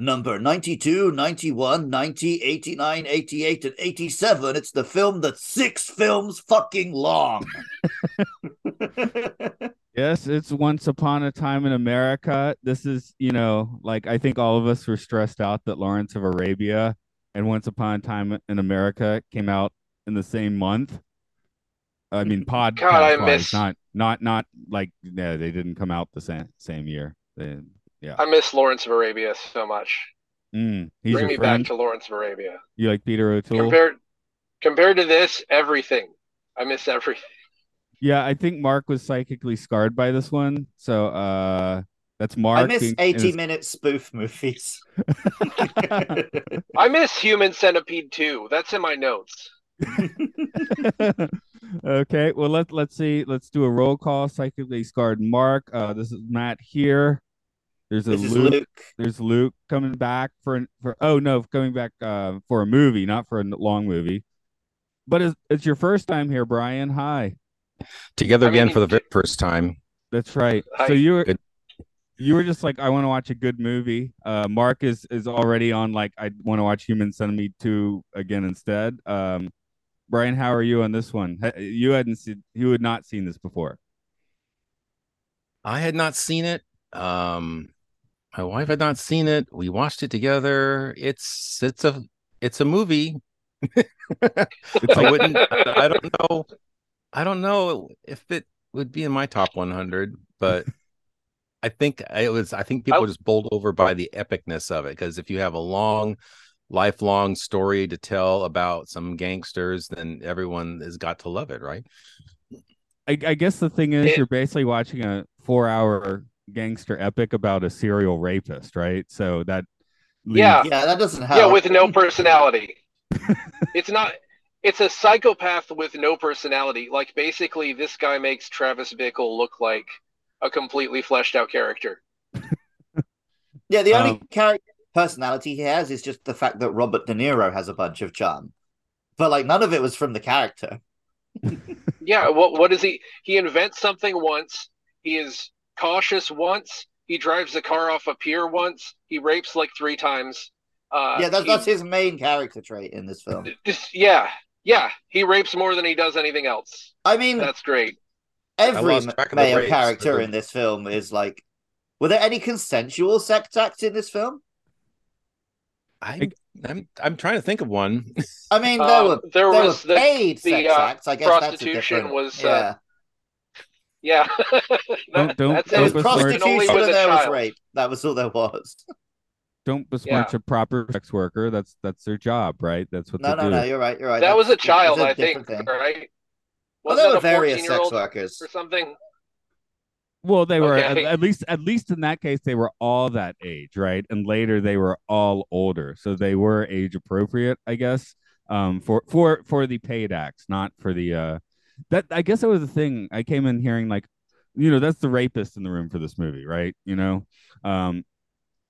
Number 92, 91, 90, 89, 88, and 87, it's the film that's six films fucking long. Yes, it's Once Upon a Time in America. This is, you know, like I think all of us were stressed out that Lawrence of Arabia and Once Upon a Time in America came out in the same month. I mean, podcast God, I wise, miss- not not not like yeah, they didn't come out the same same year. They, yeah, I miss Lawrence of Arabia so much. Mm, he's Bring me friend. back to Lawrence of Arabia. You like Peter O'Toole? Compared compared to this, everything. I miss everything. yeah, I think Mark was psychically scarred by this one. So uh that's Mark. I miss being- 80 is- minute spoof movies. I miss Human Centipede 2. That's in my notes. okay, well let let's see. Let's do a roll call. Psychically scarred Mark. Uh, this is Matt here. There's a this is Luke. Luke. There's Luke coming back for an- for. Oh no, coming back uh for a movie, not for a long movie. But it's, it's your first time here, Brian. Hi. Together I again mean, for the very first time. That's right. Hi. So you were Good. you were just like, I want to watch a good movie. Uh, Mark is is already on like, I want to watch Human Centipede two again instead. Um, Brian, how are you on this one? You hadn't seen, you had not seen this before. I had not seen it. Um, my wife had not seen it. We watched it together. It's it's a it's a movie. It's I wouldn't. I don't know. I don't know if it would be in my top 100, but I think it was. I think people I- are just bowled over by the epicness of it. Because if you have a long, lifelong story to tell about some gangsters, then everyone has got to love it, right? I, I guess the thing is, you're basically watching a four hour gangster epic about a serial rapist, right? So that leaves- Yeah. Yeah, that doesn't help. Yeah, with no personality. it's not it's a psychopath with no personality. Like basically this guy makes Travis Bickle look like a completely fleshed out character. Yeah, the only Um, character personality he has is just the fact that Robert De Niro has a bunch of charm. But like none of it was from the character. Yeah, what what is he? He invents something once. He is cautious once. He drives the car off a pier once. He rapes like three times. Uh, yeah, that's he- that's his main character trait in this film. just- yeah, yeah. He rapes more than he does anything else. I mean, That's great. every lost track of the male rapes. character in this film is like. Were there any consensual sex acts in this film? I I'm I'm trying to think of one. I mean, there Uh, were there there was were the paid the, sex uh, acts. I guess that's a prostitution different. was, uh, yeah. Yeah, Don't- don't- that's don't was it. besmirch- prostitution only and there was rape. That was all there was. don't besmirch a proper sex worker. That's that's their job, right? That's what No, they no, do. no. You're right. You're right. That was a child, it's a I think, thing. right? Well, Wasn't there were a various sex 14-year-old workers. or something? Well, they were at, at least at least in that case they were all that age, right? And later they were all older, so they were age appropriate, I guess. Um, for for for the paid acts, not for the uh, that I guess that was the thing. I came in hearing like, you know, that's the rapist in the room for this movie, right? You know, um,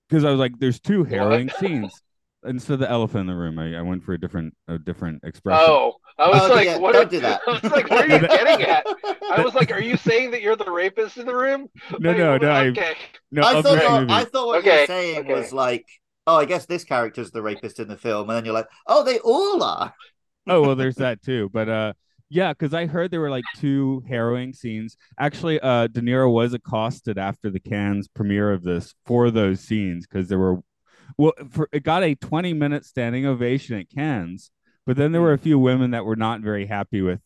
because I was like, there's two harrowing scenes. Instead of the elephant in the room, I, I went for a different a different expression. Oh, I was Oh, like, yeah, what? don't are- do that. I was like, where are you getting at? I was like, are you saying that you're the rapist in the room? no, Like, no, no, I, Okay. no. I thought, this what- I thought what you Okay, were saying okay. was like, oh, I guess this character's the rapist in the film, and then you're like, oh, they all are. oh well there's that too but uh yeah because i heard there were like two harrowing scenes. Actually uh de niro was accosted after the cannes premiere of this for those scenes because there were well for it got a 20 minute standing ovation at cannes but then there were a few women that were not very happy with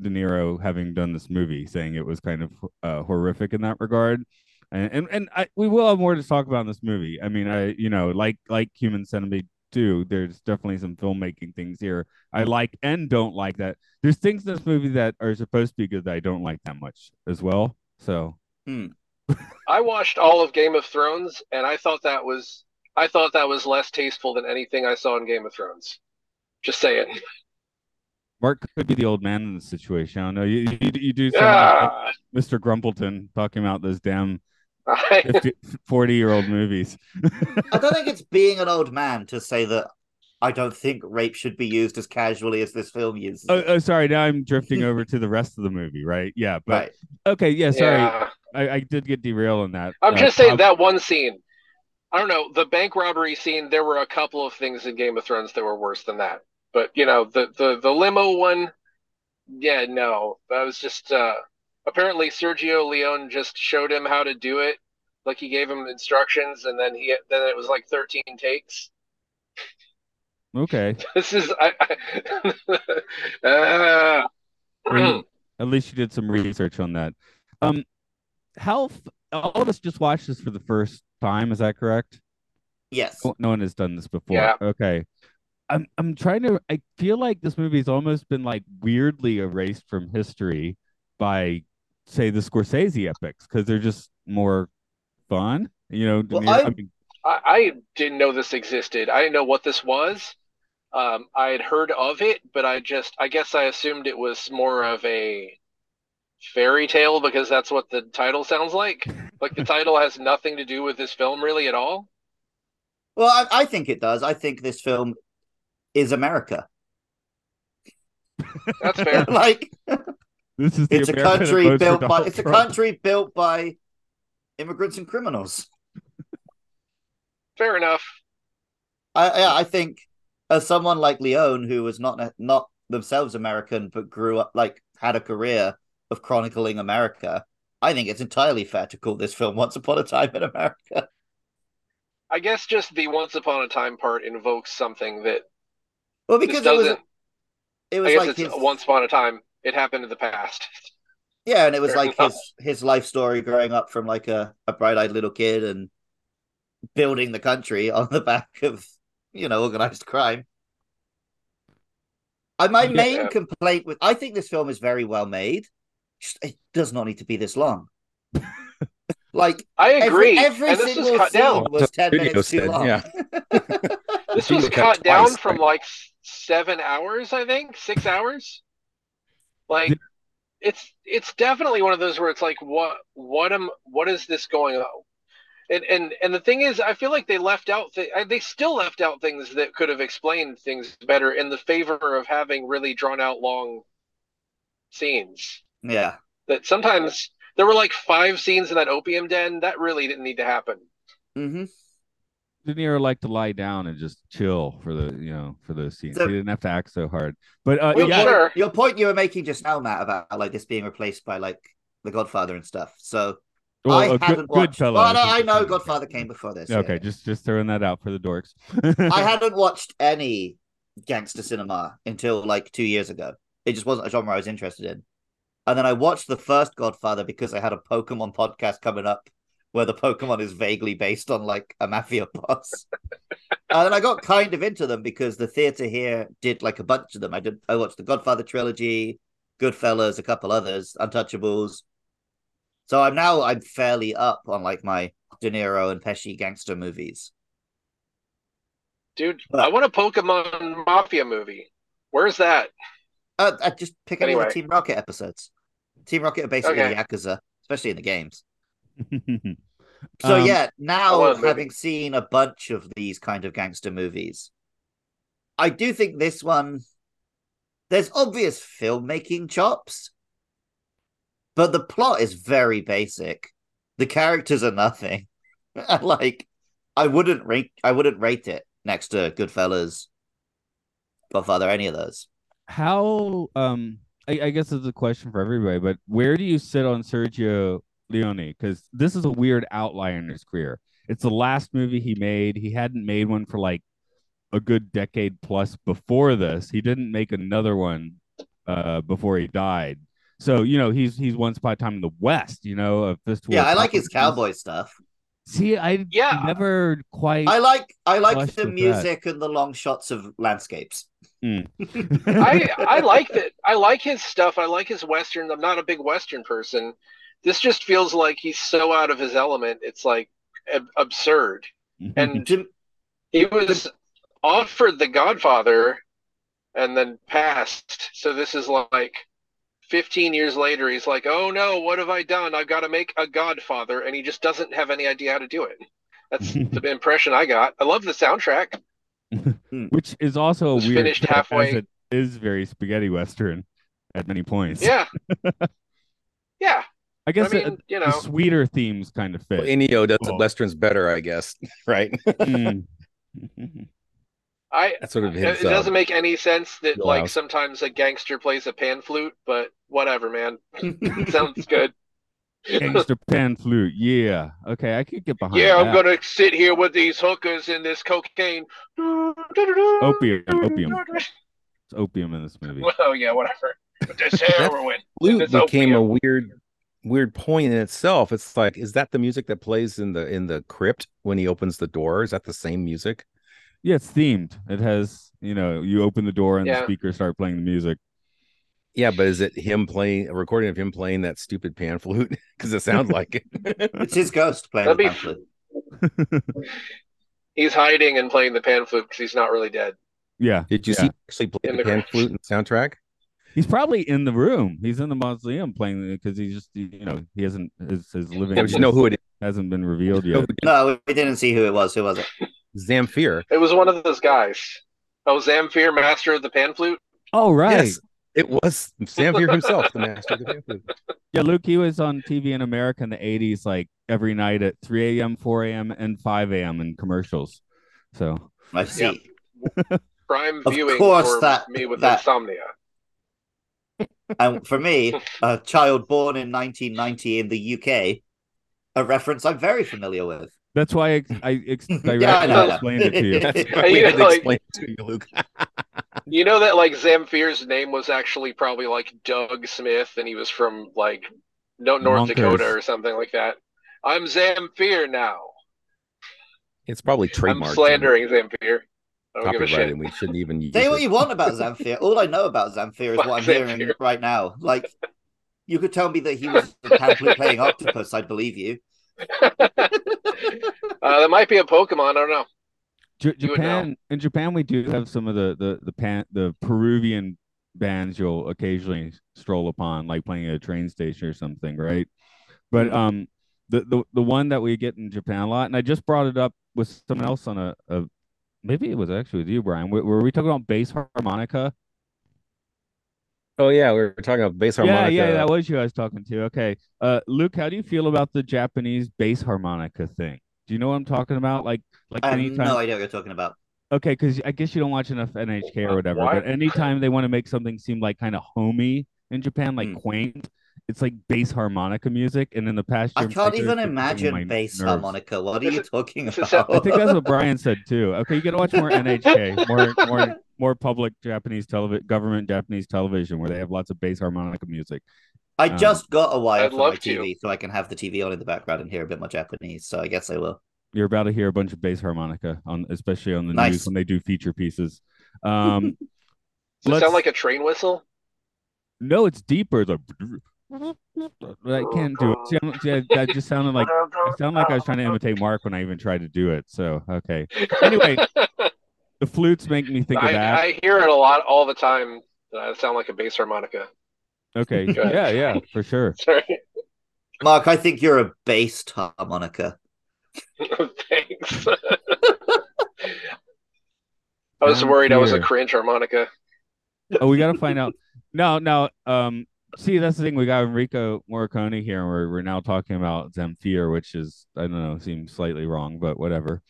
de niro having done this movie saying it was kind of uh, horrific in that regard. And and, and I, we will have more to talk about in this movie. I mean i you know like like human centipede too there's definitely some filmmaking things here I like and don't like that. There's things in this movie that are supposed to be good that I don't like that much as well. So, Hmm. I watched all of Game of Thrones, and I thought that was I thought that was less tasteful than anything I saw in Game of Thrones. Just saying. Mark could be the old man in the situation. I don't know. You you, you do sound like Mr. Grumpleton talking about those damn I, 50, 40 year old movies. I don't think it's being an old man to say that I don't think rape should be used as casually as this film uses. oh, oh, sorry. Now I'm drifting over to the rest of the movie, right? Yeah, but right. okay. Yeah, sorry. yeah. I, I did get derailed on that. I'm Uh, just saying that one scene. I don't know the bank robbery scene. There were a couple of things in Game of Thrones that were worse than that. But you know the the the limo one. Yeah, no, that was just uh, apparently Sergio Leone just showed him how to do it. Like he gave him instructions, and then he then it was like 13 takes. Okay. This is I. I uh, At least you did some research on that. Um, health. f- all of us just watched this for the first time? Is that correct? Yes. No- No one has done this before. Yeah. Okay. I'm I'm trying to. I feel like this movie's almost been like weirdly erased from history by, say, the Scorsese epics because they're just more fun. You know. Well, I- I mean, I, I didn't know this existed. I didn't know what this was. Um, I had heard of it, but I just, I guess I assumed it was more of a fairy tale because that's what the title sounds like. Like the title has nothing to do with this film really at all. Well, I, I think it does. I think this film is America. That's fair. like this is the it's a country built by Donald it's a country built by immigrants and criminals. Fair enough. I yeah, I think as someone like Leone who was not not themselves American but grew up like had a career of chronicling America, I think it's entirely fair to call this film Once Upon a Time in America. I guess just the once upon a time part invokes something that Well, because it was doesn't. it I was guess like it's his once upon a time. It happened in the past. yeah, and it was like his his life story growing up from like a, a bright eyed little kid and building the country on the back of you know organized crime. Uh, my main Yeah. complaint with I think this film is very well made. It does not need to be this long. like I agree. Every, every and this single was cut scene down. was ten Studio minutes too said, long. yeah. This was cut cut down twice, from right? like seven hours, I think, six hours. Like it's it's definitely one of those where it's like, what what am what is this going on? And and and the thing is, I feel like they left out th- they still left out things that could have explained things better in the favor of having really drawn out long scenes. yeah. That sometimes there were like five scenes in that opium den that really didn't need to happen. hmm De Niro liked to lie down and just chill for the you know for those scenes. So- he didn't have to act so hard. But uh, Well, your, yeah, point, sure. your point you were making just now, Matt, about like this being replaced by like The Godfather and stuff. So well, I a good, haven't watched. Well, no, I know. Godfather came before this. Okay, yeah. just just throwing that out for the dorks. I hadn't watched any gangster cinema until like two years ago. It just wasn't a genre I was interested in. And then I watched the first Godfather because I had a Pokemon podcast coming up where the Pokemon is vaguely based on like a mafia boss. and then I got kind of into them because the theater here did like a bunch of them. I did I watched the Godfather trilogy, Goodfellas, a couple others, Untouchables. So I'm now I'm fairly up on like my De Niro and Pesci gangster movies. Dude, But- I want a Pokemon Mafia movie. Where's that? Uh, uh, just pick any of the Team Rocket episodes. Team Rocket are basically Okay. Yakuza, especially in the games. So Um, yeah, now want movie. having seen a bunch of these kind of gangster movies, I do think this one there's obvious filmmaking chops, but the plot is very basic. The characters are nothing. like I wouldn't rate I wouldn't rate it next to Goodfellas, Godfather, any of those. How um I, I guess it's a question for everybody, but where do you sit on Sergio Leone? Because this is a weird outlier in his career. It's the last movie he made. He hadn't made one for like a good decade plus before this. He didn't make another one uh before he died. So, you know, he's he's once upon a time in the West, you know, a fistful Yeah, I like his cowboy stuff. See, I Yeah. never quite I like I like the with that. music and the long shots of landscapes. I I like that. I like his stuff. I like his westerns. I'm not a big western person, this just feels like he's so out of his element. It's like ab- absurd. And Jim, he was offered The Godfather and then passed. So this is like 15 years later. He's like, oh no, what have I done? I've got to make a Godfather. And he just doesn't have any idea how to do it. That's the impression I got. I love the soundtrack. which is also a weird finished trip, as halfway. it is very spaghetti western at many points. Yeah. yeah. I I guess mean, the, you the know, sweeter themes kind of fit. Well, Ennio does the Oh. westerns better, I guess. Right? Mm. I That's sort of it it uh, doesn't make any sense that like wheelhouse. sometimes a gangster plays a pan flute, but whatever, man. Sounds good. Gangster pan flute, yeah. Okay, I could get behind. Yeah, I'm gonna sit here with these hookers and this cocaine. Opium, opium. It's opium in this movie. Well, yeah, whatever. But this heroin. flute It's became a weird weird point in itself it's like is that the music that plays in the in the crypt when he opens the door is that the same music Yeah, it's themed. It has, you know, you open the door and the speakers start playing the music. yeah but is it him playing a recording of him playing that stupid pan flute because it sounds like it it's his ghost playing That'd the be pamphlet. He's hiding and playing the pan flute because he's not really dead. Yeah. did you yeah. see actually play In the the pan crypt. flute in the soundtrack He's probably in the room. He's in the mausoleum playing because he just, you know, he hasn't his, his living yeah, but you know who it is hasn't been revealed yet. No, we didn't see who it was. Who was it? Zamfir It was one of those guys. Oh, Zamfir, master of the pan flute. Oh right. yes it was Zamfir himself the master of the pan flute Yeah, Luke, he was on TV in America in the 80s, like every night at 3 a.m., 4 a.m., and 5 a.m. in commercials. So, I see. Prime Of viewing course for that- me with that- insomnia. And for me, a child born in 1990 in the UK, a reference I'm very familiar with. that's why I, I ex- directly Yeah, I explained it to you. that's why we you had to know, like- explain it to you Luke You know that like Zamfir's name was actually probably like Doug Smith, and he was from like no North Monkers. Dakota or something like that. I'm Zamfir now. it's probably trademark. I'm slandering Zamfir. I don't give a copyrighted shit. and we shouldn't even use Say it. what you want about Zamfir. All I know about Zamfir is what I'm hearing right now. Like, you could tell me that he was the pamphlet playing octopus. I'd believe you. Uh, that might be a Pokemon. I don't know. J- You would know. Japan, in Japan, we do have some of the the the pan, the Peruvian bands you'll occasionally stroll upon, like playing at a train station or something, right? But um, the the the one that we get in Japan a lot, and I just brought it up with someone else on a, a maybe it was actually with you, Brian. Were, were we talking about bass harmonica? Oh yeah, we were talking about bass harmonica. Yeah, yeah, that was you I was talking to. Okay, uh, Luke, how do you feel about the Japanese bass harmonica thing? Do you know what I'm talking about? Like, like I have anytime. no idea what you're talking about. Okay, because I guess you don't watch enough NHK or whatever. What? But anytime they want to make something seem like kind of homey in Japan, like Hmm. quaint, it's like bass harmonica music. And in the past, I year in can't even it's getting on my imagine bass nerves. harmonica. What are you talking about? I think that's what Brian said too. Okay, you got to watch more NHK, more more more public Japanese television, government Japanese television, where they have lots of bass harmonica music. I Um, just got a wire I'd for my love to. TV so I can have the TV on in the background and hear a bit more Japanese. So I guess I will. You're about to hear a bunch of bass harmonica on, especially on the Nice. news when they do feature pieces. Um, Does it sound like a train whistle? No, it's deeper. It's like I can't do it. See, I'm- see, that just sounded like I sound like I was trying to imitate Mark when I even tried to do it. So okay. Anyway, the flutes make me think of I, that. I hear it a lot all the time. That I sound like a bass harmonica. Okay. Yeah, yeah, for sure. Sorry. Mark, I think you're a bass harmonica. Thanks. I was Down worried I was a cringe harmonica. Oh, we gotta find out. No, no. Um, see, that's the thing. We got Enrico Morricone here, and we're we're now talking about Zamfir, which is I don't know, seems slightly wrong, but whatever.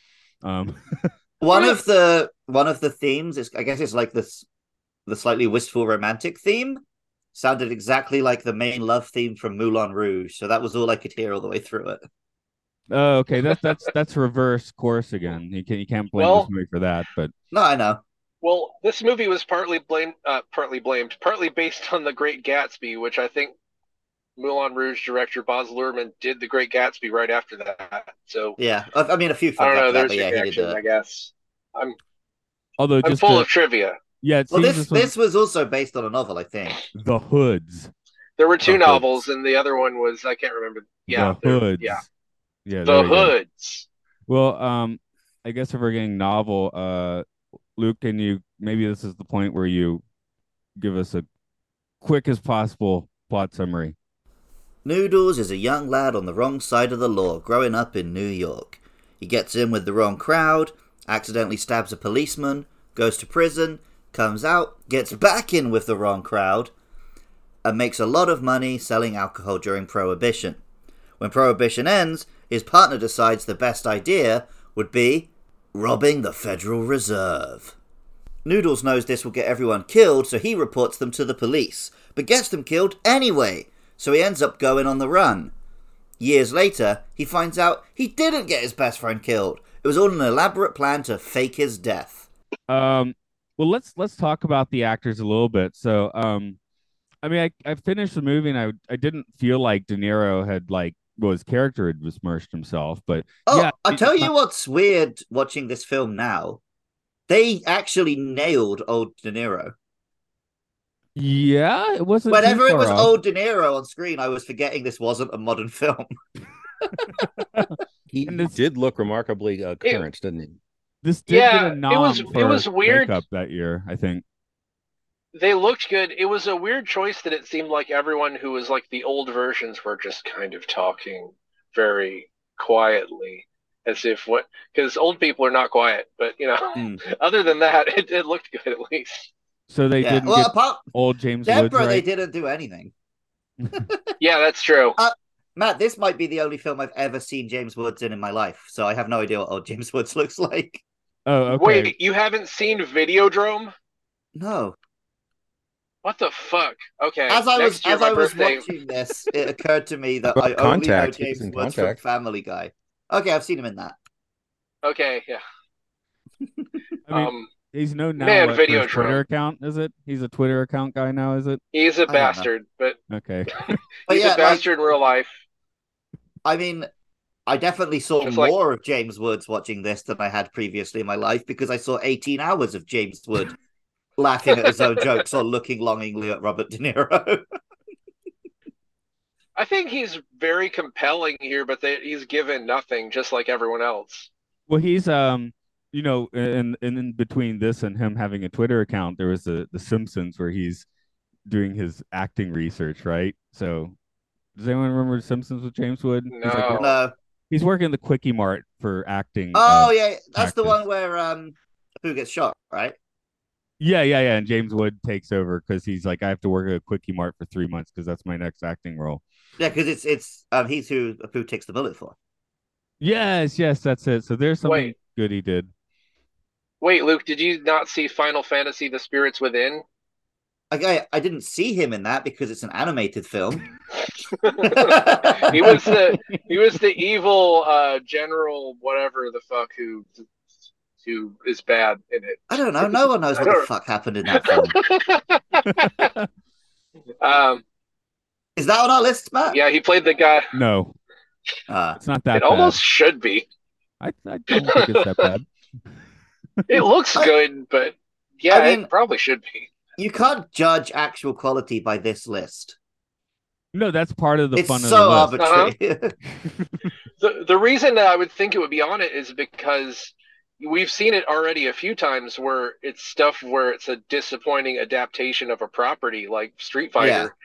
Um, One of the one of the themes is I guess it's like this the slightly wistful romantic theme sounded exactly like the main love theme from Moulin Rouge. So that was all I could hear all the way through it. oh, okay. That's that's that's reverse course again. You can you can't blame Well- this movie for that, but No, I know. Well, this movie was partly blamed, uh, partly blamed, partly based on The Great Gatsby, which I think Moulin Rouge director Baz Luhrmann did The Great Gatsby right after that. So Yeah, I, I mean a few I things don't know. after that, There's but your yeah, reaction. I guess. I'm although I'm just full to- of trivia. yeah, Well, seems this this, this was also based on a novel, I think. the hoods. There were two The novels, Hoods. and the other one was I can't remember. Yeah, the hoods. Yeah, Yeah. the there go. hoods. Well, um, I guess if we're getting novel, uh, Luke, can you maybe this is the point where you give us a quick as possible plot summary? Noodles is a young lad on the wrong side of the law growing up in New York. He gets in with the wrong crowd, accidentally stabs a policeman, goes to prison, comes out, gets back in with the wrong crowd, and makes a lot of money selling alcohol during Prohibition. When Prohibition ends, his partner decides the best idea would be robbing the Federal Reserve. Noodles knows this will get everyone killed, so he reports them to the police, but gets them killed anyway, so he ends up going on the run. Years later, he finds out he didn't get his best friend killed. It was all an elaborate plan to fake his death. Um, well, let's let's talk about the actors a little bit. So, um, I mean, I, I finished the movie and I I didn't feel like De Niro had like well his character had besmirched himself, but Oh, yeah, I it- tell you what's weird watching this film now. They actually nailed old De Niro. yeah, it wasn't. too Whenever it was off. old De Niro on screen, I was forgetting this wasn't a modern film. He And it's- did look remarkably uh, Yeah. current, didn't he? This did Yeah, get a it nom was- it was weird. makeup that year, I think. They looked good. It was a weird choice that it seemed like everyone who was like the old versions were just kind of talking very quietly, as if what because old people are not quiet. But you know, Mm. other than that, it, it looked good at least. So they yeah. didn't Well, get apart old James Woods Deborah, they didn't do anything. Yeah, that's true. Matt, this might be the only film I've ever seen James Woods in in my life, so I have no idea what old James Woods looks like. Oh, okay. Wait, you haven't seen Videodrome? No. What the fuck? Okay. As I was as I was birthday. watching this, it occurred to me that Well, I only know Contact, he was James Woods Contact. from Family Guy. Okay, I've seen him in that. Okay, yeah. I mean, um, he's known now man, what, for his Videodrome. Twitter account. Is it? He's a Twitter account guy now. Is it? he's a bastard, but Okay. But he's yeah, a like, bastard in real life. I mean, I definitely saw Just like- more of James Woods watching this than I had previously in my life because I saw 18 hours of James Wood laughing at his own jokes or looking longingly at Robert De Niro. I think he's very compelling here, but they, he's given nothing, just like everyone else. Well, he's um, you know, and and in between this and him having a Twitter account, there was the the Simpsons where he's doing his acting research, right? So, does anyone remember The Simpsons with James Wood? He's, like, No. no. he's working the Kwik-E-Mart for acting. Oh uh, yeah, that's the one where um who gets shot, right? Yeah, yeah, yeah. And James Wood takes over because he's like, I have to work at a Kwik-E-Mart for three months because that's my next acting role. Yeah, because it's it's um he's who who takes the bullet for. Yes, yes, that's it. So there's something Wait. good he did. Wait, Luke, did you not see Final Fantasy: The Spirits Within? I, I didn't see him in that because it's an animated film. he was the he was the evil uh, general, whatever the fuck, who who is bad in it. I don't know. No one knows what the fuck happened in that film. um, Is that on our list, Matt? yeah, he played the guy. No, Ah. it's not that It bad. almost should be. I, I don't think it's that bad. It looks I- good, but yeah, I mean- it probably should be. you can't judge actual quality by this list. No, that's part of the it's fun so of the list. arbitrary. The the reason that I would think it would be on it is because we've seen it already a few times where it's stuff where it's a disappointing adaptation of a property like Street Fighter.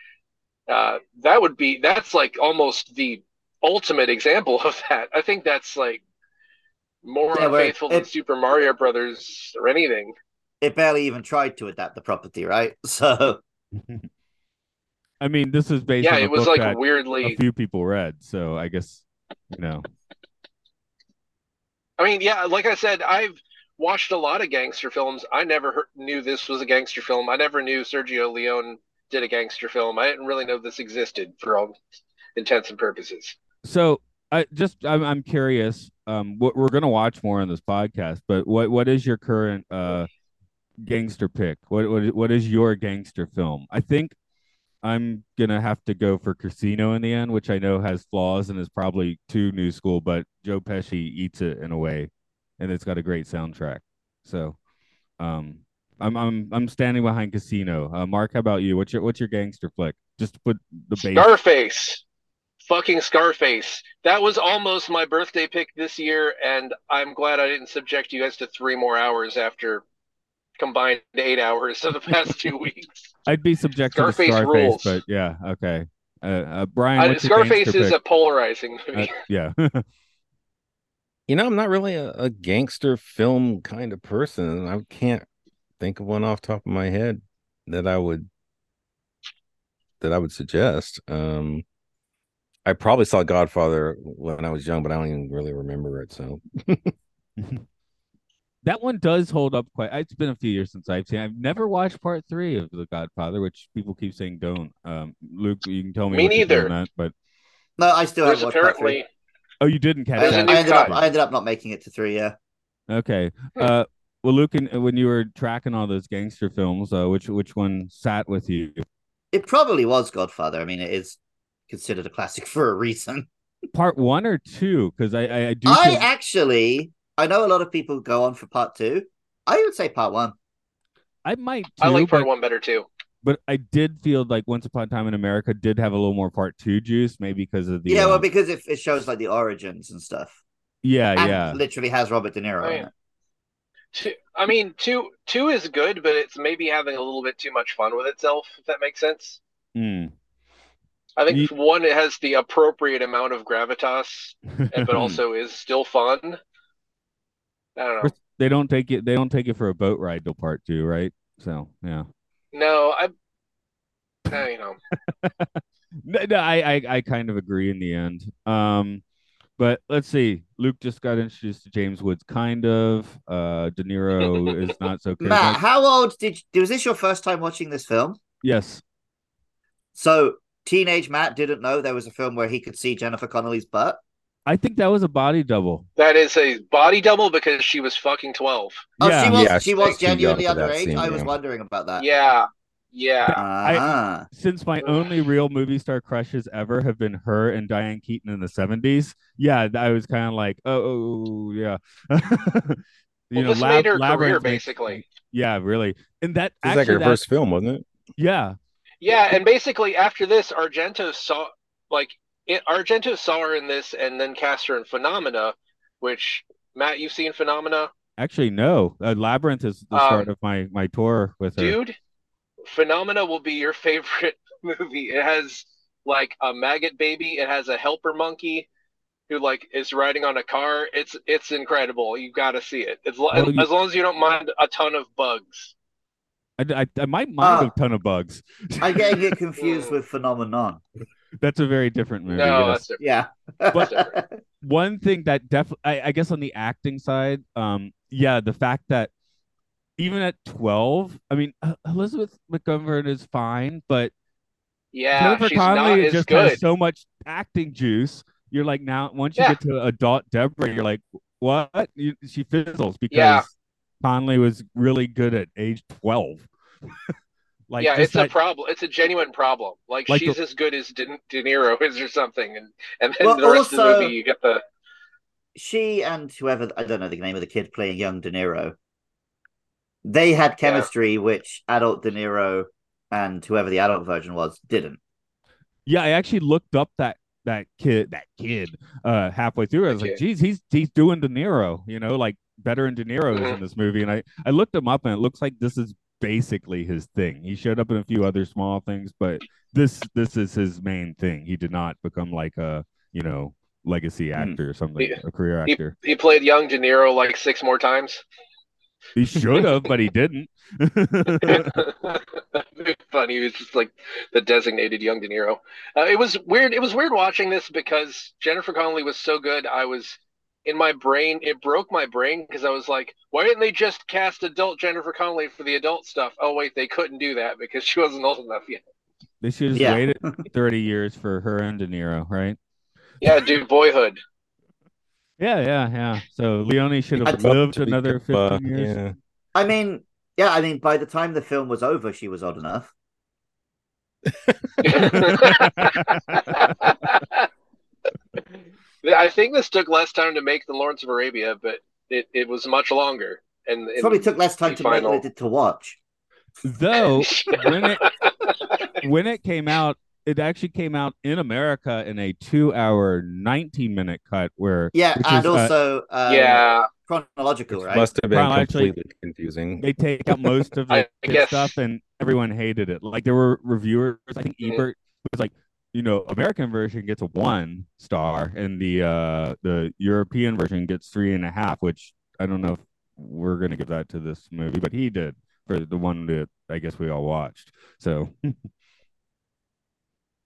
Uh, that would be that's like almost the ultimate example of that. I think that's like more Yeah, where unfaithful than Super Mario Brothers or anything. it barely even tried to adapt the property, right? So I mean, this is based Yeah, on a it was book like weirdly. a few people read, so I guess you know. I mean, yeah, like I said, I've watched a lot of gangster films. I never heard, knew this was a gangster film. I never knew Sergio Leone did a gangster film. I didn't really know this existed for all intents and purposes. So I just I'm I'm curious. Um, what we're gonna watch more on this podcast, but what what is your current uh gangster pick? What what what is your gangster film? I think I'm gonna have to go for Casino in the end, which I know has flaws and is probably too new school, but Joe Pesci eats it in a way, and it's got a great soundtrack. So, um, I'm I'm I'm standing behind Casino. Uh, Mark, how about you? What's your what's your gangster flick? Just put the base. Scarface. Fucking Scarface. That was almost my birthday pick this year, and I'm glad I didn't subject you guys to three more hours after combined eight hours of the past two weeks. I'd be subjected Scarface to Scarface, rules. but yeah, okay. Uh, uh Brian, Uh, Scarface is pick? a polarizing Uh, movie. yeah. You know, I'm not really a, a gangster film kind of person. I can't think of one off the top of my head that I would that I would suggest. Um I probably saw Godfather when I was young, but I don't even really remember it. So that one does hold up quite. It's been a few years since I've seen. I've never watched part three of The Godfather, which people keep saying don't. Um, Luke, you can tell me. Me what neither. That, but No, I still There's haven't watched part three. apparently oh, you didn't catch There's I, a that. I ended up. I ended up not making it to three. Yeah, Okay. Hmm. Uh, well, Luke, in, when you were tracking all those gangster films, uh, which which one sat with you? it probably was Godfather. I mean, it is considered a classic for a reason. Part one or two? Because I, I I do. I feel- actually, I know a lot of people go on for part two. I would say part one. I might too, I like part but, one better too. but I did feel like Once Upon a Time in America did have a little more part two juice, maybe because of the yeah, well, um, because it, it shows like the origins and stuff. yeah and yeah literally has Robert De Niro Oh, in yeah. it. Two, I mean, two two is good, but it's maybe having a little bit too much fun with itself. If that makes sense. Mm. I think Ye- one it has the appropriate amount of gravitas, but also is still fun. I don't know. they don't take it. They don't take it for a boat ride till part two, right? So yeah. No, I, I you know, No, no, I, I I kind of agree in the end. Um, but let's see. Luke just got introduced to James Woods, kind of. Uh, De Niro is not so crazy. Matt, how old did you, was this your first time watching this film? yes. So teenage Matt didn't know there was a film where he could see Jennifer Connelly's butt. I think that was a body double. that is a body double because she was fucking twelve. Oh, yeah. she was Yeah, she she's was genuinely underage. scene, I was wondering about that. Yeah, yeah. Ah, Since my only real movie star crushes ever have been her and Diane Keaton in the seventies, yeah, I was kind of like, oh, oh, oh, yeah. you Well, this Lab- made her career Labyrinth makes- basically. Yeah, really. And that it's like her that- first film, wasn't it? yeah, Yeah, and basically after this, Argento saw like it, Argento saw her in this, and then cast her in Phenomena, which Matt, you've seen Phenomena, actually, no. Uh, Labyrinth is the Um, start of my my tour with her. dude. Phenomena will be your favorite movie. It has like a maggot baby. It has a helper monkey who like is riding on a car. It's it's incredible. You got to see it. As, lo- Well, you- as long as you don't mind a ton of bugs. I, I, I might mind Ah. a ton of bugs. I get, getting it confused with Phenomenon. That's a very different movie. No, yes. that's different. Yeah. But- one thing that definitely I, I guess on the acting side um yeah the fact that even at 12 i mean uh, elizabeth mcgovern is fine but Yeah, jennifer connelly just good. has so much acting juice you're like now once you Yeah. get to adult deborah you're like what you, she fizzles because Yeah. connelly was really good at age 12 like yeah, just it's a problem. It's a genuine problem. Like, Like she's the- as good as De, De Niro is, or something, and and then Well, the rest of the movie, you get the she and whoever I don't know the name of the kid playing young De Niro. They had chemistry which adult De Niro and whoever the adult version was didn't. Yeah, I actually looked up that that kid that kid uh halfway through. I was like, Okay. geez, he's he's doing De Niro, you know, like better than De Niro is Mhm. in this movie. And I I looked him up and it looks like this is basically his thing. He showed up in a few other small things, but this this is his main thing. He did not become like a, you know, legacy actor or something, He- a career he, actor. he played young De Niro like six more times. He should have, but he didn't. Funny, he was just like the designated young De Niro. Uh, it was weird. It was weird watching this because Jennifer Connelly was so good. I was in my brain. It broke my brain because I was like, why didn't they just cast adult Jennifer Connelly for the adult stuff? Oh wait, they couldn't do that because she wasn't old enough yet. they should have Yeah. waited 30 years for her and De Niro, right? Yeah, dude, Boyhood. Yeah, yeah, yeah. So Leone should have I'd lived to be another kept, uh, 15 years. yeah. I mean, yeah, I mean by the time the film was over, she was old enough. I think this took less time to make than Lawrence of Arabia, but it, it was much longer. and, and Probably took less time the to make than final- it to watch. Though when it when it came out, it actually came out in America in a two-hour, nineteen-minute cut. Where Yeah, and is, uh, also um, yeah, chronological, right? must have been actually- completely confusing. they take out most of the good guess- stuff, and everyone hated it. Like there were reviewers. I think Mhm. Ebert was like, you know, American version gets a one star, and the uh the European version gets three and a half. Which I don't know if we're gonna give that to this movie, but he did for the one that I guess we all watched. So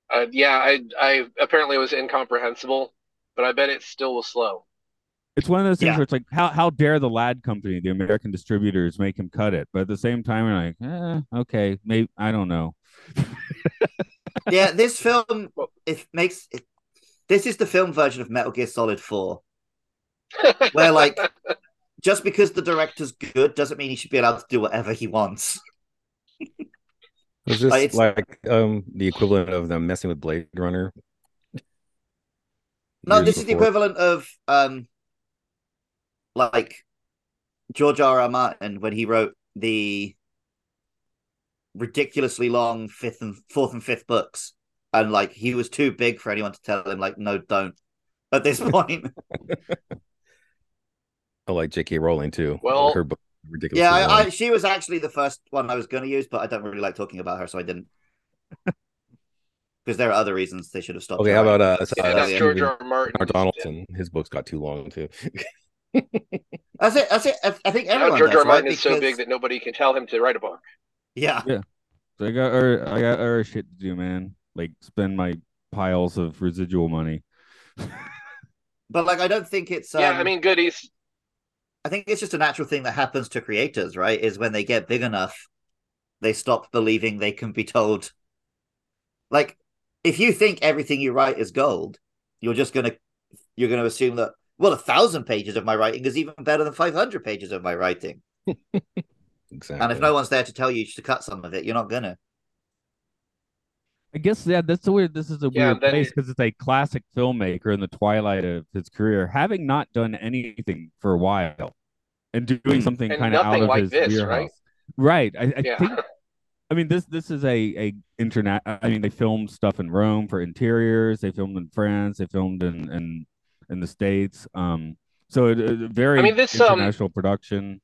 uh, yeah. I I apparently it was incomprehensible, but I bet it still was slow. It's one of those things Yeah. where it's like, how how dare the Ladd Company, the American distributors, make him cut it? But at the same time, you're like, eh, okay, maybe I don't know. yeah, this film it makes it, this is the film version of Metal Gear Solid 4. Where, like, Just because the director's good doesn't mean he should be allowed to do whatever he wants. Was this Uh, it's- like um the equivalent of them messing with Blade Runner? No, this is the equivalent of um like George R. R. Martin when he wrote the ridiculously long fifth and fourth and fifth books. And like he was too big for anyone to tell him, like, no, don't. At this point. I like J.K. Rowling too. Well- her book ridiculous. yeah, I, I she was actually the first one I was gonna use, but I don't really like talking about her, so I didn't. Because there are other reasons they should have stopped. Okay, her how about writing. uh, yeah, uh, that's yeah. George R. R. Martin. R. Donaldson? His books got too long too. That's it. That's it. I, I think Now everyone George R. does, R. Martin right? is so big that nobody can tell him to write a book. Yeah, So I got other, I got other shit to do, man. Like spend my piles of residual money. but like I don't think it's. Um, yeah, I mean, goodies. I think it's just a natural thing that happens to creators, right? Is when they get big enough, they stop believing they can be told. Like, if you think everything you write is gold, you're just gonna you're gonna assume that well, a thousand pages of my writing is even better than five hundred pages of my writing. exactly. And if no one's there to tell you to cut some of it, you're not gonna. I guess yeah, that's a weird. This is a Yeah, weird then place it- because it's a classic filmmaker in the twilight of his career, having not done anything for a while, and doing something kind of out of like his this, wheelhouse. right? Right. I, I Yeah. think. I mean this this is a a internet. I mean they filmed stuff in Rome for interiors. They filmed in France. They filmed in in in the states. Um. So it, it very I mean, this, um, international production.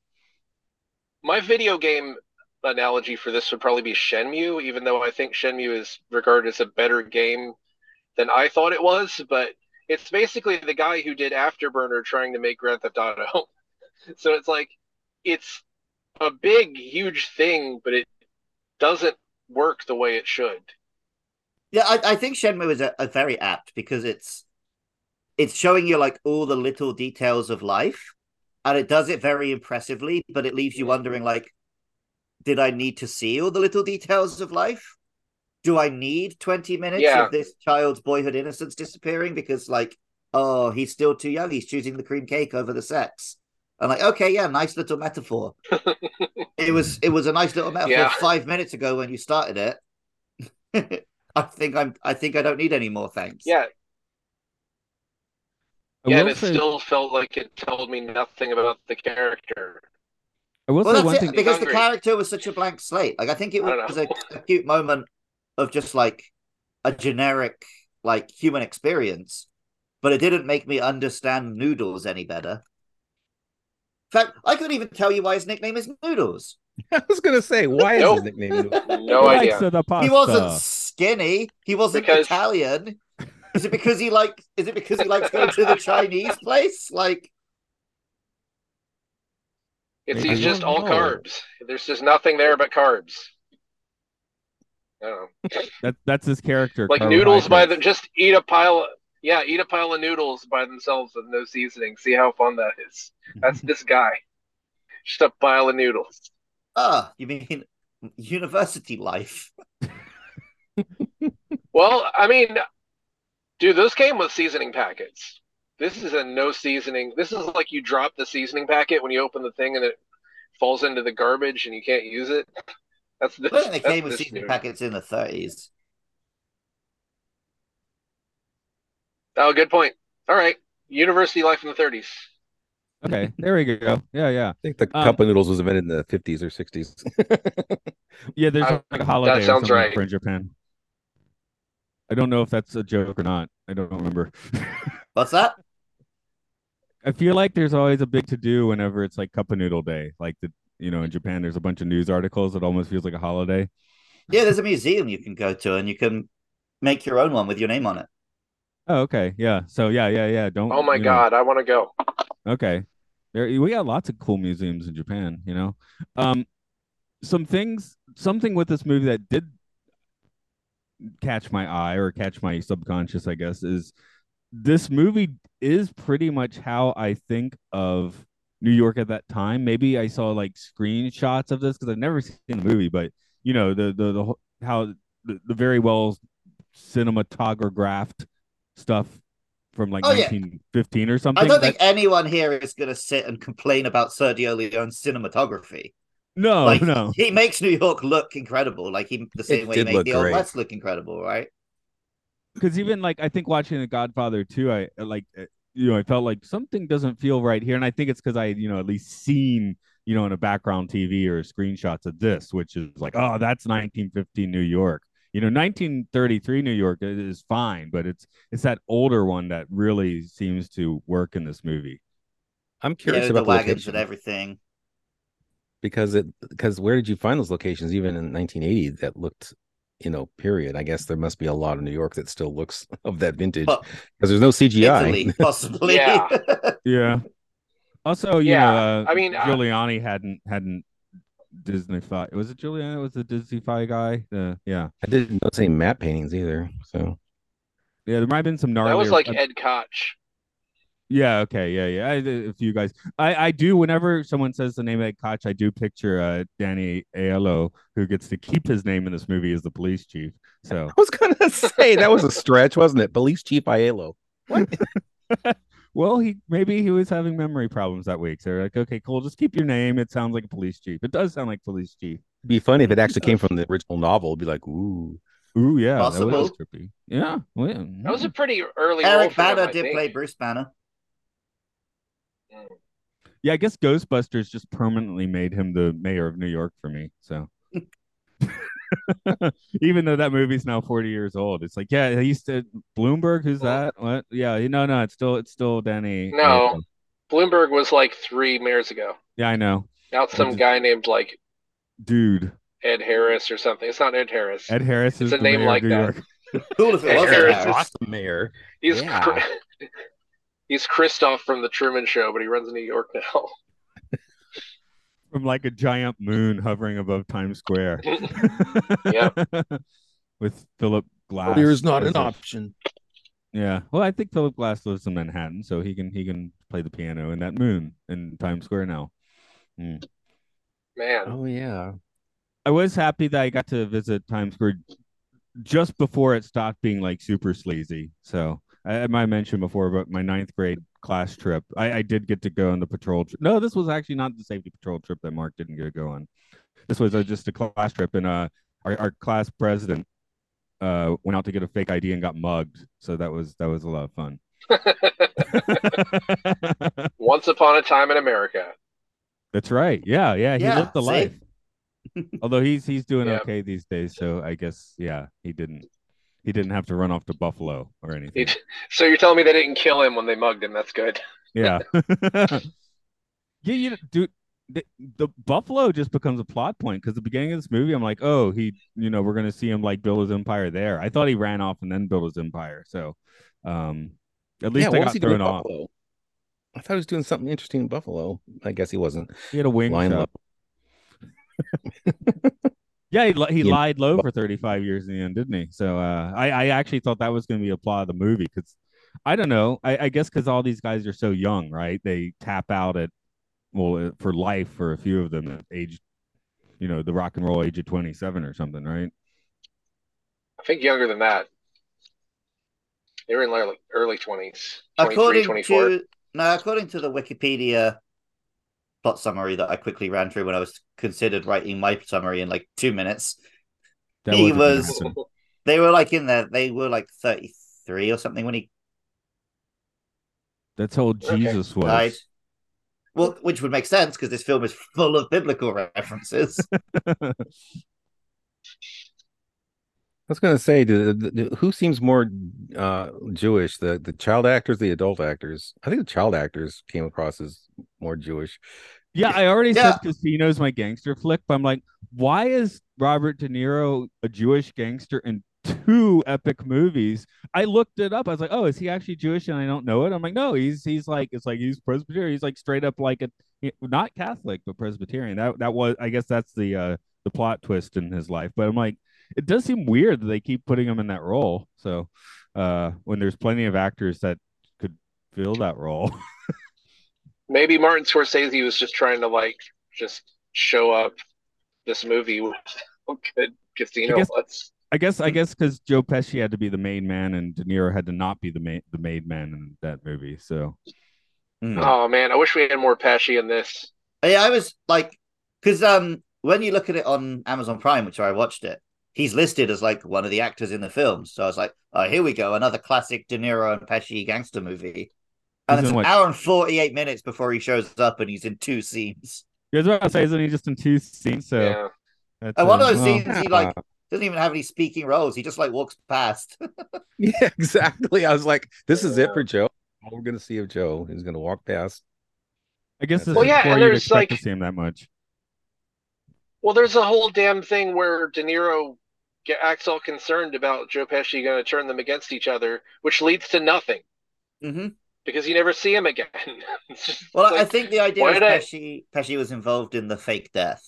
My video game analogy for this would probably be Shenmue, even though I think Shenmue is regarded as a better game than I thought it was. But it's basically the guy who did Afterburner trying to make Grand Theft Auto. so it's like it's a big, huge thing, but it doesn't work the way it should. Yeah, I, I think Shenmue is a, a very apt because it's it's showing you like all the little details of life, and it does it very impressively. But it leaves you wondering, like, did I need to see all the little details of life? Do I need twenty minutes Yeah. of this child's boyhood innocence disappearing because, like, oh, he's still too young. He's choosing the cream cake over the sex. I'm like, okay, yeah, nice little metaphor. it was it was a nice little metaphor Yeah. five minutes ago when you started it. I think I'm. I think I don't need any more thanks. Yeah, I yeah, and it say- still felt like it told me nothing about the character. I will Well, say that's one it thing. because Hungry. the character was such a blank slate. Like I think it was a, a cute moment of just like a generic like human experience, but it didn't make me understand Noodles any better. In fact, I couldn't even tell you why his nickname is Noodles. I was gonna say, why is his nickname? No Likes idea. of the He wasn't skinny. He wasn't Because- Italian. Is it because he like? Is it because he likes going to the Chinese place? Like, It's he's just all know. carbs. There's just nothing there but carbs. I don't know. That that's his character. Like noodles by the just eat a pile. Of, yeah, eat a pile of noodles by themselves with no seasoning. See how fun that is. That's this guy. Just a pile of noodles. ah, you mean university life? Well, I mean, dude, those came with seasoning packets. This is a no seasoning. This is like you drop the seasoning packet when you open the thing and it falls into the garbage and you can't use it. That's this. I think they came with seasoning dude. packets in the thirties. Oh, good point. All right, university life in the 30s. Okay, there we go. Yeah, yeah, I think the Um, cup of noodles was invented in the 50s or 60s. yeah. There's Uh, like a holiday that or sounds something right. for in Japan. I don't know if that's a joke or not. I don't remember. What's that? I feel like there's always a big to do whenever it's like Cup of Noodle Day. Like the you know in Japan, there's a bunch of news articles. It almost feels like a holiday. Yeah, there's a museum you can go to, and you can make your own one with your name on it. Oh, okay, yeah. So yeah, yeah, yeah. Don't. Oh my you know, god, I want to go. Okay. There we got lots of cool museums in Japan, you know. Um some things something with this movie that did catch my eye or catch my subconscious, I guess, is this movie is pretty much how I think of New York at that time. Maybe I saw like screenshots of this because I've never seen the movie, but you know, the the the how the, the very well cinematographed stuff from like Oh, yeah. 1915 or something. I don't think anyone here is going to sit and complain about Sergio Leone's cinematography. No, like, no. he makes New York look incredible, like he the same It way he did made look the Old great. West look incredible, right? because even like I think watching The Godfather too, I like uh, you know I felt like something doesn't feel right here, and I think it's because I you know at least seen you know in a background TV or screenshots of this, which is like oh that's 1915 New York. You know, 1933 New York is fine, but it's it's that older one that really seems to work in this movie. I'm curious yeah, about the wagons and everything. Because it because where did you find those locations even in 1980 that looked you know period i guess there must be a lot of new york that still looks of that vintage But because there's no cgi Italy, possibly. Yeah. Yeah. Also, you Yeah, know, uh, I mean, I- Giuliani hadn't hadn't Disney fi Was it Giuliani? Was the Disney fi guy? Uh, yeah, i didn't notice any matte paintings either so yeah. There might have been some gnarly. That was like Ed Koch. Yeah. Okay. Yeah. Yeah. I, a few guys. I I do. Whenever someone says the name Ed Koch, I do picture uh, Danny Aiello, who gets to keep his name in this movie as the police chief. So i was gonna say that was a stretch wasn't it police chief aiello what well, he maybe he was having memory problems that week. So they're like, okay, cool, just keep your name. It sounds like a police chief. It does sound like police chief. It'd be funny if it actually came from the original novel it'd be like ooh Ooh, yeah, that was Possible. trippy. Yeah, well, yeah. That was a pretty early role Eric for him, I did play Bruce Banner. Yeah. I guess Ghostbusters just permanently made him the mayor of New York for me. So. Even though that movie's now 40 years old, it's like, yeah, he used to Bloomberg. Who's that? What? Yeah, no, no, it's still, it's still Danny. No. Bloomberg was like three mayors ago. Yeah, I know, Now it's some just- guy named like dude. Ed Harris or something. It's not Ed Harris. Ed Harris is It's a the name mayor like of New that. York. Cool if it Ed Harris Harris. is- awesome mayor He's Yeah. Chri- he's Christof from the Truman Show, but he runs in New York now. from like a giant moon hovering above Times Square. Yep. With Philip Glass. There's not an a- option. Yeah. Well, I think Philip Glass lives in Manhattan, so he can he can play the piano in that moon in Times Square now. Hmm. Man, Oh yeah. I was happy that I got to visit Times Square just before it stopped being like super sleazy. So I, I might mention before about my ninth grade class trip. I, I did get to go on the patrol trip. No, this was actually not the safety patrol trip that Mark didn't get to go on. This was uh, just a class trip, and uh, our, our class president uh went out to get a fake ID and got mugged. So that was that was a lot of fun. once upon a time in America. That's right. Yeah, yeah. He Yeah, lived the see? life. Although he's he's doing Yeah. okay these days, so I guess yeah, he didn't he didn't have to run off to Buffalo or anything. So you're telling me they didn't kill him when they mugged him? That's good. Yeah. yeah, you know, dude. The, the Buffalo just becomes a plot point because the beginning of this movie, I'm like, oh, he, you know, we're gonna see him like build his empire there. I thought he ran off and then built his empire. So, um, at least yeah, I got he doing thrown off. Buffalo? I thought he was doing something interesting in Buffalo. I guess he wasn't. He had a wing Line shop. Yeah, he, he lied low for 35 years in the end, didn't he? So uh, I, I actually thought that was going to be a plot of the movie because I don't know. I, I guess because all these guys are so young, right? They tap out at, well, uh, for life for a few of them at age, you know, the rock and roll age of 27 or something, right? I think younger than that. They were in early early twenties, 23, According 24. to no, according to the Wikipedia plot summary that I quickly ran through when I was considered writing my summary in like two minutes, That He wasn't gonna was- happen. they were like in there. They were like thirty three or something when he That's how old Okay. Jesus was. died. Well, which would make sense because this film is full of biblical references. I was gonna say, do, do- who seems more uh, Jewish, the the child actors, the adult actors? I think the child actors came across as more Jewish. Yeah, I already Yeah. said Casino's my gangster flick, but I'm like, why is Robert De Niro a Jewish gangster in two epic movies? I looked it up. I was like, oh, is he actually Jewish? And I don't know it. I'm like, no, he's he's like it's like he's Presbyterian. He's like straight up like a not Catholic, but Presbyterian. That that was I guess that's the uh the plot twist in his life. But I'm like, it does seem weird that they keep putting him in that role. So uh when there's plenty of actors that could fill that role. Maybe Martin Scorsese was just trying to like just show up this movie with how good Casino I guess- was. I guess I guess because Joe Pesci had to be the main man and De Niro had to not be the main the made man in that movie. So Hmm. Oh man, I wish we had more Pesci in this. Yeah, I was like, because um, when you look at it on Amazon Prime, which I watched it, he's listed as like one of the actors in the film. So I was like, oh, here we go, another classic De Niro and Pesci gangster movie. And it's an what? hour and forty-eight minutes before he shows up, and he's in two scenes. you guys about to say isn't he just in two scenes? So yeah. that's, And one uh, of those well, scenes, he like doesn't even have any speaking roles. He just like walks past. Yeah, exactly. I was like, this is it for Joe. All we're gonna see of Joe is gonna walk past. I guess this Well, is yeah, before and you'd there's, expect to like- see him that much. Well, there's a whole damn thing where De Niro get, acts all concerned about Joe Pesci going to turn them against each other, which leads to nothing hmm because you never see him again. Just Well, I think the idea why is did I- Pesci Pesci was involved in the fake death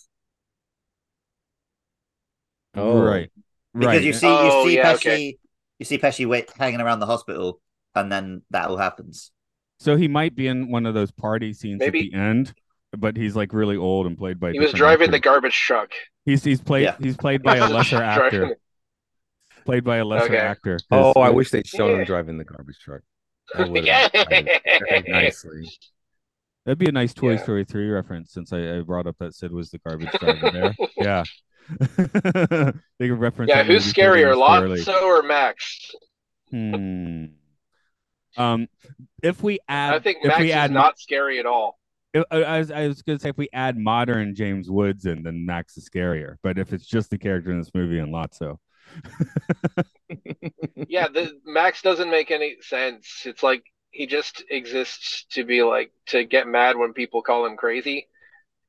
Oh. right, because right. you see Oh, you see yeah, Pesci okay. you see Pesci wait, hanging around the hospital, and then that all happens. So he might be in one of those party scenes Maybe- at the end, but he's like really old and played by. he was different driving the garbage truck. He's he's played Yeah. he's played by a lesser actor. Played by a lesser Okay. actor. 'cause Oh, I wish they'd shown Yeah. him driving the garbage truck. That would Yeah. nicely. That'd be a nice Toy Yeah. Story 3 reference since I, I brought up that Sid was the garbage driver there. Yeah. they could reference Yeah, who's movie 30 years scarier, too early. Lotso or Max? Hmm. Um, if we add, I think if Max we is add, not scary at all. I, I was, I was gonna say if we add modern James Woods in, then Max is scarier. But if it's just the character in this movie and Lotso, Yeah, the Max doesn't make any sense. It's like he just exists to be like to get mad when people call him crazy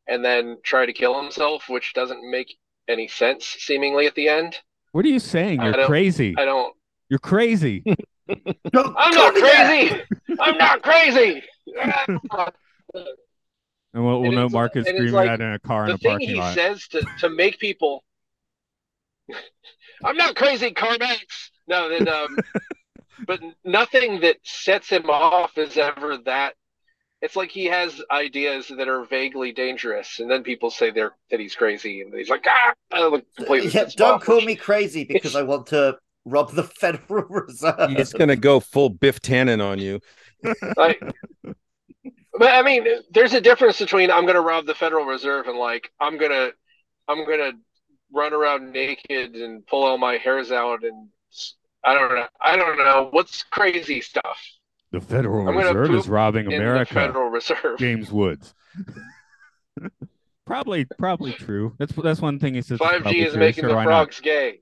and then try to kill himself, which doesn't make any sense seemingly at the end. what are you saying? You're don't- crazy. I don't You're crazy. I'm not crazy. I'm not crazy. And we'll, we'll And know Mark is screaming like that in a car in the a thing he says to, to make people I'm not crazy, Carmax. No, that um but nothing that sets him off is ever that it's like he has ideas that are vaguely dangerous, and then people say they're that he's crazy, and he's like, ah, I look completely Yeah, don't off, call me crazy because I want to rob the Federal Reserve. He's gonna go full Biff Tannen on you. like, but I mean, there's a difference between I'm gonna rob the Federal Reserve and like I'm gonna I'm gonna run around naked and pull all my hairs out and I don't know I don't know what's crazy stuff The Federal I'm Reserve is robbing in the America. Federal Reserve. James Woods. probably, probably true. That's that's one thing he says. Five probably G is true. making Sure, the why not? frogs gay.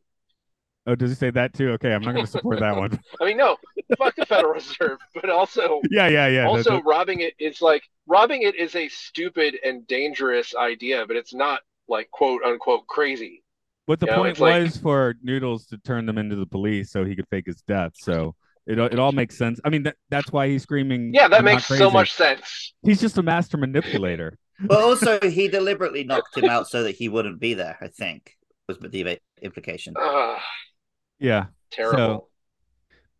Oh, does he say that too? Okay, I'm not going to support that one. I mean, no, fuck the Federal Reserve, but also yeah, yeah, yeah. that- also that- robbing it is like robbing it is a stupid and dangerous idea, but it's not like quote unquote crazy. But the You know, point like- was for Noodles to turn them into the police so he could fake his death. So it it all makes sense. I mean, that, that's why he's screaming. Yeah, that "I'm makes so much sense. He's just a master manipulator. But also, he deliberately knocked him out so that he wouldn't be there. I think was the implication. Ugh, Yeah, terrible.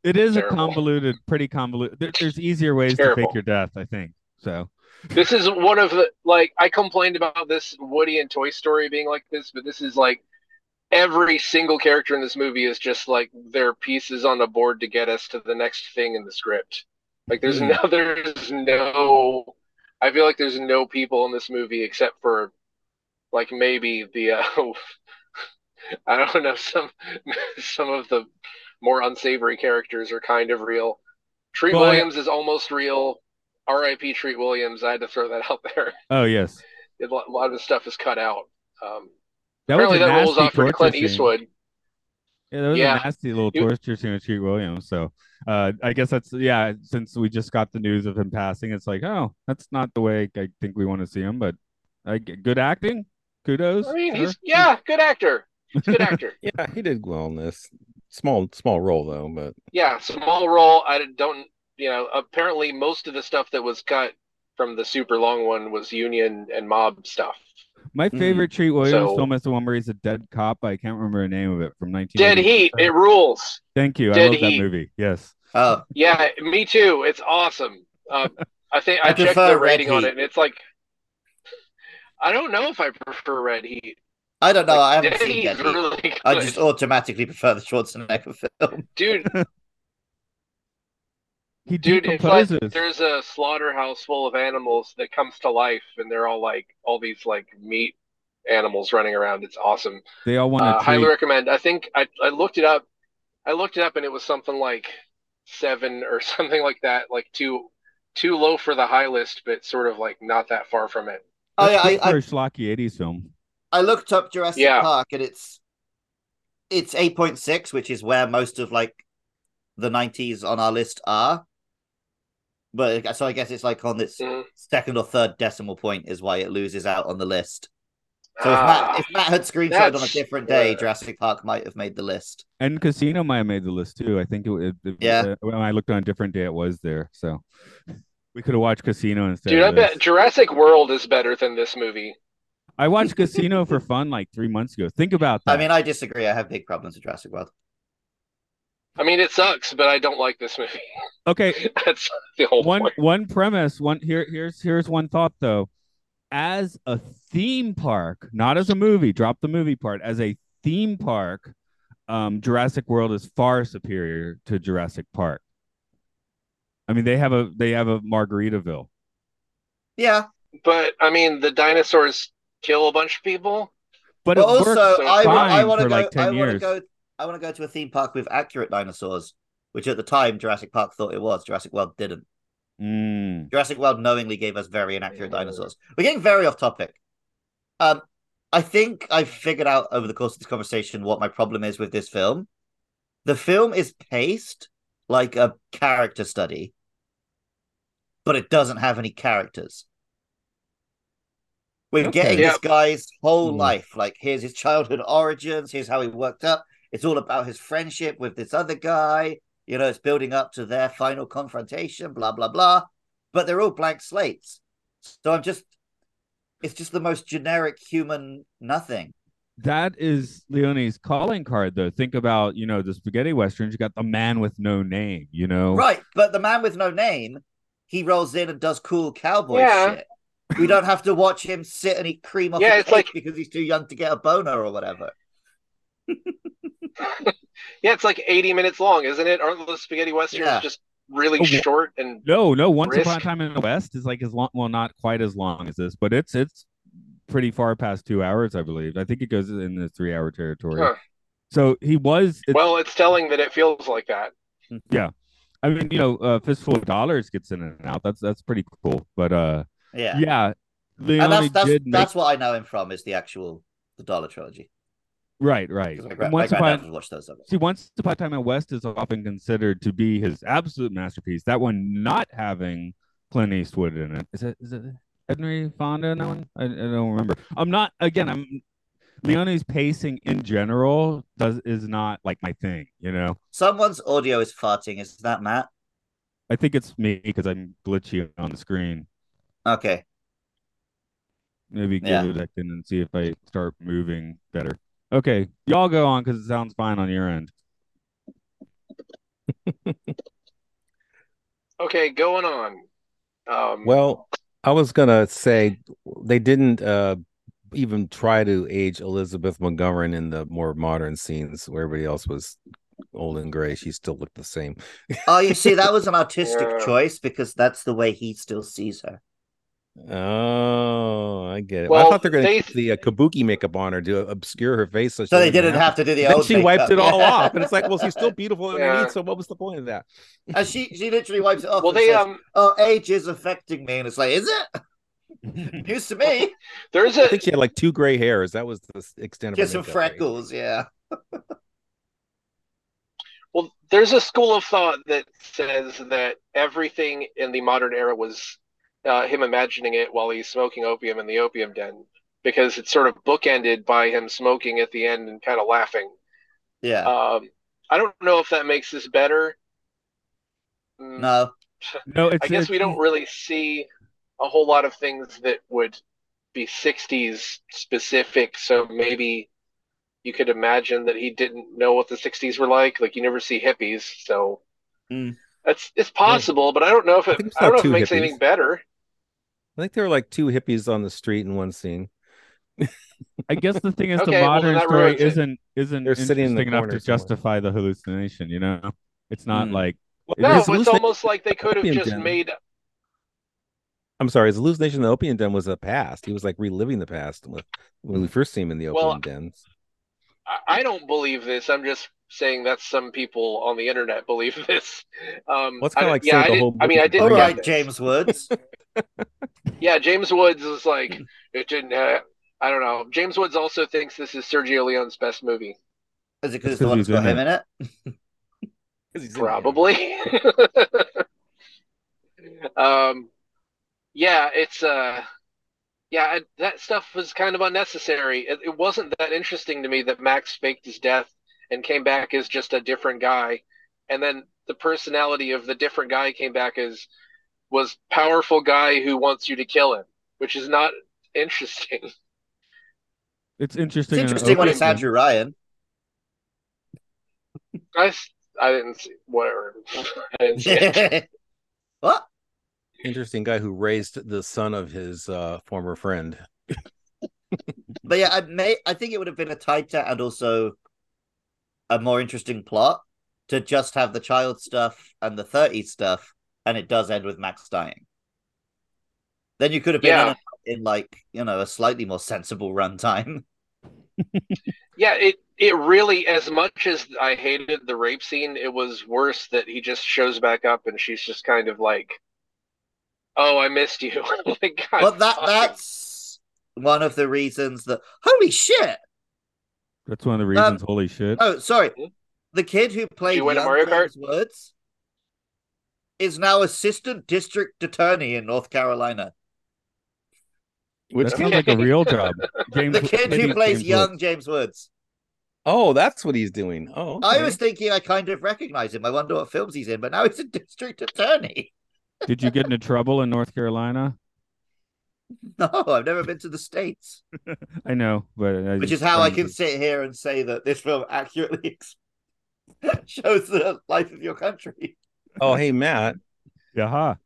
it is Terrible. a convoluted, pretty convoluted. There, there's easier ways to fake your death. I think so. This is one of the like I complained about this Woody and Toy Story being like this, but this is like every single character in this movie is just like their pieces on the board to get us to the next thing in the script. Like there's Hmm. no there's no I feel like there's no people in this movie except for like maybe the uh I don't know some some of the more unsavory characters are kind of real. Tree I- Williams is almost real. R.I.P. Treat Williams. I had to throw that out there. Oh yes, A lot of the stuff is cut out. Um, that was apparently, a that rolls off for torture Clint scene. Eastwood. Yeah, that was Yeah. a nasty little You- torture scene with Treat Williams. So, uh, I guess that's yeah. Since we just got the news of him passing, it's like, oh, that's not the way I think we want to see him. But I g good acting, kudos. I mean, sure. he's yeah, good actor. He's good actor. Yeah, he did well in this. Small, small role though, but yeah, small role. I don't, you know, apparently most of the stuff that was cut from the super long one was union and mob stuff. My Mhm. favorite Treat Williams So- film is the one where he's a dead cop. I can't remember the name of it from 19. Dead Heat, it rules. Thank you. I Dead love that movie. Yes. Oh, Yeah, me too. It's awesome. Uh, I think I, I checked prefer the Red rating on it, and it's like I don't know if I prefer Red Heat. I don't know. I haven't Dead seen Dead Heat. really. I just automatically prefer the Schwarzenegger film. dude, He dude, it's like there's a slaughterhouse full of animals that comes to life, and they're all like all these like meat animals running around. It's awesome. they all want to Uh, highly recommend. I think I, I looked it up. I looked it up and it was something like seven or something like that, like too too low for the high list, but sort of like not that far from it. Oh, That's yeah, I, good for schlocky 80s film. I looked up Jurassic Yeah. Park and it's it's eight point six, which is where most of like the nineties on our list are. But so I guess it's like on this Mhm. second or third decimal point is why it loses out on the list. So if Ah, Matt if Matt had screenshotted on a different day, yeah. Jurassic Park might have made the list. And Casino might have made the list too. I think it, it, it- Yeah. uh, when I looked on a different day, it was there. So we could have watched Casino instead. dude, of I bet this. Jurassic World is better than this movie. I watched Casino for fun like three months ago. Think about that. I mean, I disagree. I have big problems with Jurassic World. I mean, it sucks, but I don't like this movie. okay, That's the whole one point. one premise. One here here's here's one thought though. As a theme park, not as a movie. Drop the movie part. As a theme park, um, Jurassic World is far superior to Jurassic Park. I mean, they have a they have a Margaritaville. Yeah, But I mean, the dinosaurs kill a bunch of people. But, but also I, I want to go. like I want to go. I want to go to a theme park with accurate dinosaurs, which at the time Jurassic Park thought it was. Jurassic World didn't. Mm. Jurassic World knowingly gave us very inaccurate dinosaurs. We're getting very off topic. Um, I think I've figured out over the course of this conversation what my problem is with this film. The film is paced like a character study, but it doesn't have any characters. We're Okay. getting Yeah. this guy's whole Hmm. life. Like, here's his childhood origins. Here's how he worked up. It's all about his friendship with this other guy. You know, it's building up to their final confrontation, blah, blah, blah. But they're all blank slates. So I'm just, it's just the most generic human nothing. That is Leone's calling card, though. Think about, you know, the spaghetti westerns. You got the man with no name, you know? Right. But the man with no name, he rolls in and does cool cowboy Yeah. shit. We don't have to watch him sit and eat cream off Yeah, a it's cake like- because he's too young to get a boner or whatever. Yeah, it's like 80 minutes long, isn't it? Aren't the spaghetti westerns Yeah. just really Oh, short and No, no. Once upon a time in the West is like as long, well, not quite as long as this, but it's it's pretty far past two hours, I believe. I think it goes in the three hour territory. Huh. So he was. It's, well, it's telling that it feels like that. yeah. I mean, you know, uh, fistful of dollars gets in and out. That's that's pretty cool. But uh, Yeah. yeah, Leone and that's that's did make that's what I know him from is the actual the Dollar trilogy. Right, right. Because my, And gra- my Once upon those. See, Once Upon a Time in West is often considered to be his absolute masterpiece. That one not having Clint Eastwood in it. Is it is it Henry Fonda in that one? I, I don't remember. I'm not again, I'm Leone's pacing in general does is not like my thing, you know. Someone's audio is farting. Is that Matt? I think it's me because I'm glitchy on the screen. Okay. Maybe give Yeah. it a second and see if I start moving better. Okay, y'all go on because it sounds fine on your end. Okay, going on. Um, Well, I was gonna say they didn't uh even try to age Elizabeth Montgomery in the more modern scenes where everybody else was old and gray. She still looked the same. Oh, you see, that was an artistic Yeah. choice because that's the way he still sees her. Oh, I get it. Well, I thought they're going to put the uh, kabuki makeup on her to obscure her face, so, she So they didn't have to do the Then she wiped makeup. it all off, and it's like, well, she's still beautiful Yeah. underneath. So what was the point of that? And she she literally wipes it off. Well, they says, um, "Oh, age is affecting me," and it's like, is it? News to me. There's a. I think she had like two gray hairs. That was the extent of her Just some makeup, right? freckles, yeah. well, there's a school of thought that says that everything in the modern era was uh, him imagining it while he's smoking opium in the opium den, because it's sort of bookended by him smoking at the end and kind of laughing. Yeah. Um, I don't know if that makes this better. Mm, no. No, it's I guess it's, we don't really see a whole lot of things that would be 60s specific. So maybe you could imagine that he didn't know what the 60s were like. Like you never see hippies, so Mm. that's it's possible, but I don't know if I it think it's I don't know if it makes hippies. anything better. I think there were like two hippies on the street in one scene. I guess the thing is Okay, the modern that story ruins it. isn't isn't They're sitting in interesting the enough corner to somewhere. justify the hallucination. You know, it's not Hmm. like No, it's hallucination- almost like they could have Opium just den. made I'm sorry, his hallucination in the opium den was a past. He was like reliving the past with, when we first see him in the opium Well, dens. I- I don't believe this. I'm just saying that some people on the internet believe this. Um, Well, kinda like yeah, saying I the didn't- whole I mean, I book is didn't All Bring get right, this. James Woods. Yeah, James Woods is like it didn't. Uh, I don't know. James Woods also thinks this is Sergio Leone's best movie. Is it because It's it's the 'cause one he's that's got him in it? Probably. um, yeah, it's uh, yeah, I, that stuff was kind of unnecessary. It, it wasn't that interesting to me that Max faked his death and came back as just a different guy, and then the personality of the different guy came back as was powerful guy who wants you to kill him, which is not interesting. it's It's interesting. in an interesting when open- it's Andrew Ryan. I didn't see whatever. I didn't see it. what? Interesting guy who raised the son of his uh, former friend. But yeah, I may I think it would have been a tighter and also a more interesting plot to just have the child stuff and the 30s stuff, and it does end with Max dying. Then you could have been Yeah. in, in like, you know, a slightly more sensible runtime. Yeah, it it really as much as I hated the rape scene, it was worse that he just shows back up and she's just kind of like, "Oh, I missed you." like, God, But that fuck. that's one of the reasons that holy shit. That's one of the reasons. holy shit! Oh, sorry. Hmm? The kid who played win at young Mario James Woods is now assistant district attorney in North Carolina. Which that sounds like a real job. James, The kid who plays James young Woods. James Woods. oh, that's what he's doing. Oh, I was thinking I kind of recognize him. I wonder what films he's in, but now he's a district attorney. Did you get into trouble in North Carolina? No, I've never been to the States, I know, but I which is how I can to- sit here and say that this film accurately shows the life of your country. Oh, hey Matt, Yaha.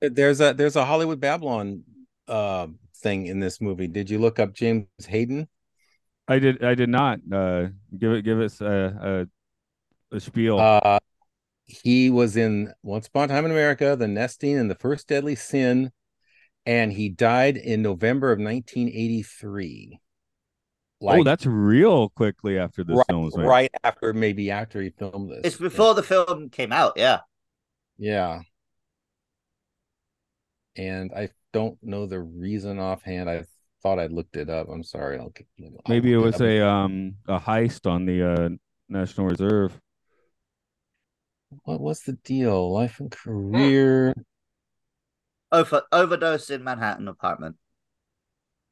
there's a there's a Hollywood Babylon uh, thing in this movie. Did you look up James Hayden? I did. I did not. Uh, give it. Give us a a, a spiel. Uh, he was in Once Upon a Time in America, The Nesting, and The First Deadly Sin, and he died in November of 1983. oh, that's real quickly after this right, film was made. right after maybe after he filmed this. It's before the film came out, yeah. Yeah. And I don't know the reason offhand. I thought I'd looked it up. I'm sorry. I'll, I'll Maybe it was up. a um a heist on the uh, National Reserve. What was the deal? Life and career. Over- overdose in Manhattan apartment.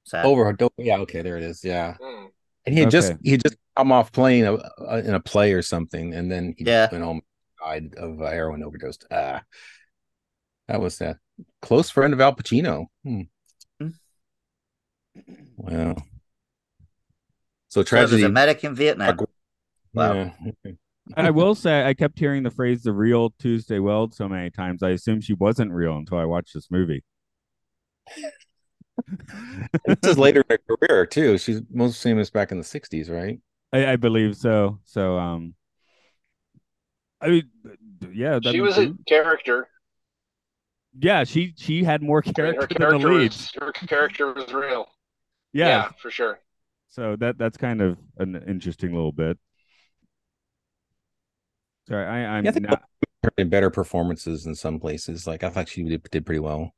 Sad. Over. Yeah. Okay. There it is. Yeah. Hmm. And he had just he had just come off playing a, a, in a play or something, and then he Yeah. went home, died of uh, heroin overdose. Ah, that was that close friend of Al Pacino. Hmm. Hmm. Wow. So as tragedy. a medic in Vietnam. Wow. Yeah. Okay. I will say I kept hearing the phrase "the real Tuesday Weld" so many times. I assumed she wasn't real until I watched this movie. this is later in her career too. She's most famous back in the '60s, right? I, I believe so. So, um, I mean, yeah, that She was a character. Yeah, she she had more I mean, character her than the character lead. was her character was real. Yeah, yeah, for sure. so that that's kind of an interesting little bit. Sorry, I, I'm Yeah, I not. Her in better performances in some places. Like I thought she did, did pretty well.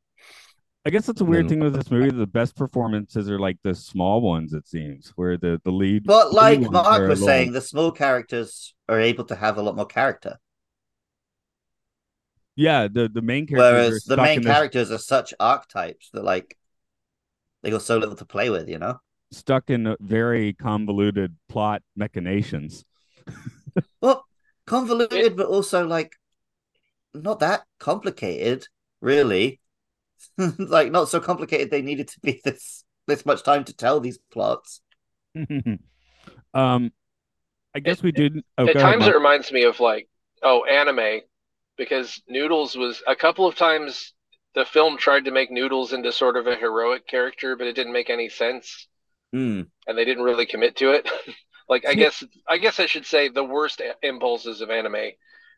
I guess that's a weird then- thing with this movie. The best performances are like the small ones. It seems where the the lead. But like ones Mark are a was little- saying, the small characters are able to have a lot more character, yeah, the the main characters. whereas the main in this- characters are such archetypes that like they got so little to play with. You know. stuck in very convoluted plot machinations. Well, convoluted, but also like not that complicated, really. like not so complicated they needed to be this this much time to tell these plots. um, I guess we did. Oh, At go ahead, times it reminds me of like oh anime because Noodles was a couple of times the film tried to make Noodles into sort of a heroic character, but it didn't make any sense. Hmm. and they didn't really commit to it. Like I guess I guess I should say the worst impulses of anime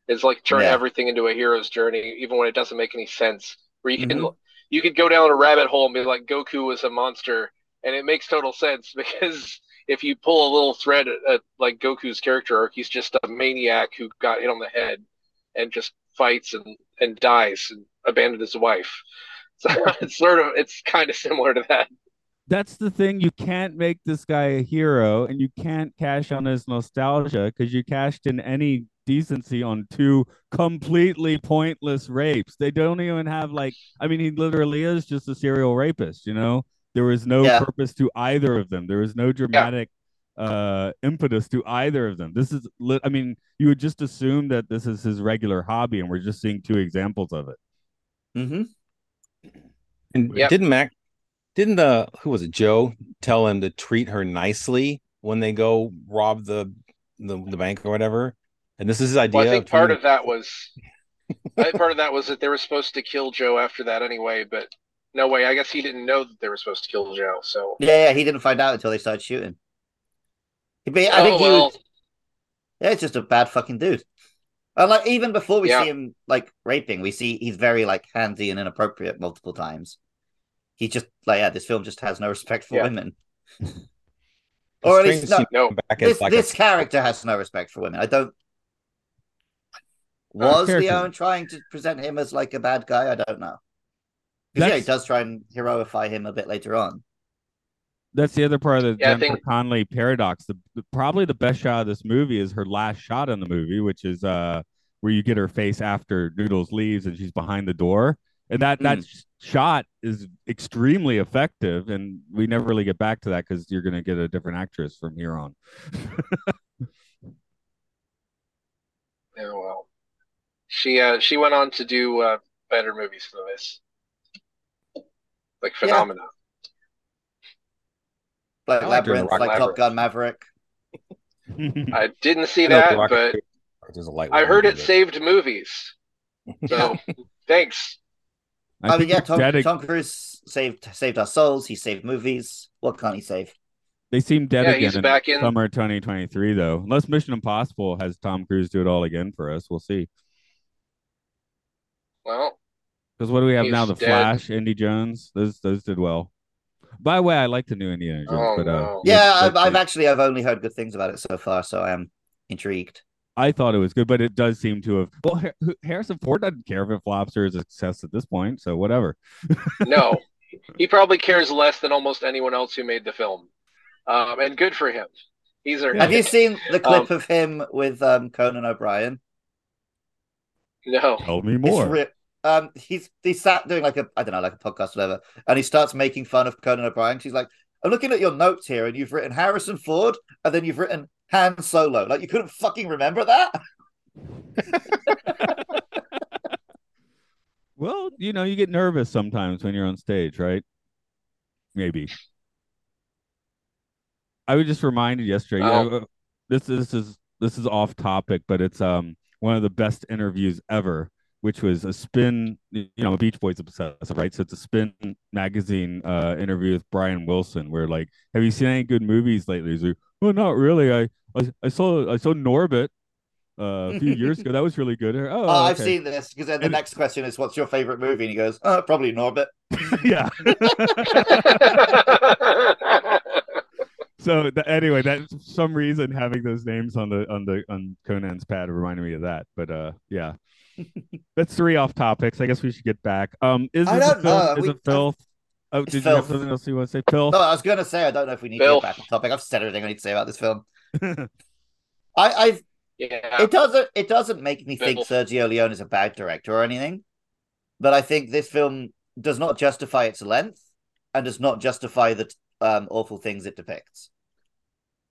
is like turn Yeah. everything into a hero's journey, even when it doesn't make any sense. Where you can Mhm. you could go down a rabbit hole and be like Goku was a monster, and it makes total sense because if you pull a little thread at, at like Goku's character arc, he's just a maniac who got hit on the head and just fights and and dies and abandoned his wife. So it's sort of it's kind of similar to that. That's the thing. You can't make this guy a hero, and you can't cash on his nostalgia because you cashed in any decency on two completely pointless rapes. They don't even have like. I mean, he literally is just a serial rapist. You know, there was no Yeah. purpose to either of them. There was no dramatic uh impetus to either of them this is li- i mean you would just assume that this is his regular hobby and we're just seeing two examples of it Mm-hmm. And Yep. didn't Mac, didn't the who was it, Joe, tell him to treat her nicely when they go rob the the, the bank or whatever? And this is his idea. Well, I think of part of that was, I think part of that was that they were supposed to kill Joe after that anyway. But no way, I guess he didn't know that they were supposed to kill Joe. So Yeah, yeah, he didn't find out until they started shooting. I oh, think oh he well, would, yeah, it's just a bad fucking dude. And like even before we Yeah. see him like raping, we see he's very like handsy and inappropriate multiple times. He just like yeah, this film just has no respect for Yeah. women. or at least no, no. back this like this a- character has no respect for women. I don't. Was character. Leone trying to present him as like a bad guy? I don't know. Yeah, he does try and heroify him a bit later on. That's the other part of the Yeah, Jennifer think- Connelly paradox. The, the- probably the best shot of this movie is her last shot in the movie, which is uh where you get her face after Noodles leaves and she's behind the door, and that that Mm. sh- shot is extremely effective. And we never really get back to that because you're gonna get a different actress from here on. Yeah, well, she uh she went on to do uh, better movies than this, like Yeah. Phenomena. Like I liked her Labyrinth, like Top Gun Maverick. I didn't see I that, but there's a light I heard it there. saved movies. So thanks. I, mean, yeah, Tom, dedic- Tom Cruise saved saved our souls. He saved movies. What can't he save? They seem dead Yeah, again he's in back in. summer 2023, though. Unless Mission Impossible has Tom Cruise do it all again for us, we'll see. Well, Because what do we have now? The dead. Flash, Indy Jones. Those those did well. By the way, I like the new Indiana Jones, Oh, but uh, no. Yeah, I've, I've actually I've only heard good things about it so far, so I am intrigued. I thought it was good, but it does seem to have. Well, Harrison Ford doesn't care if it flops or is a success at this point, so whatever. no, he probably cares less than almost anyone else who made the film, um, and good for him. He's a Have you seen the clip Um, of him with um, Conan O'Brien? no. Tell me more. re- um, he's he sat doing like a I don't know like a podcast or whatever, and he starts making fun of Conan O'Brien. She's like, "I'm looking at your notes here, and you've written Harrison Ford, and then you've written Han Solo. Like you couldn't fucking remember that." Well, you know, you get nervous sometimes when you're on stage, right? Maybe. I was just reminded yesterday. Oh. uh, this this is this is off topic, but it's um one of the best interviews ever, which was a spin. You know, Beach Boys obsessive, right? So it's a spin magazine uh interview with Brian Wilson, where like, have you seen any good movies lately? He's like, well, not really. I I, I saw I saw Norbit. uh, a few years ago. That was really good. Oh, Oh, I've seen this because then the And- next question is, "What's your favorite movie?" And he goes, "Oh, probably Norbit." yeah. so th- anyway, that some reason having those names on the on the on Conan's pad reminded me of that. But uh, yeah, that's three off topics. I guess we should get back. Um, is I this a don't film? know. Is We- it filth? Oh, It's did you have something else you want to say? Filth. No, I was going to say I don't know if we need Filth. to get back on topic. I've said everything I need to say about this film. I, I've yeah. it doesn't it doesn't make me think Sergio Leone is a bad director or anything, but I think this film does not justify its length and does not justify the um, awful things it depicts.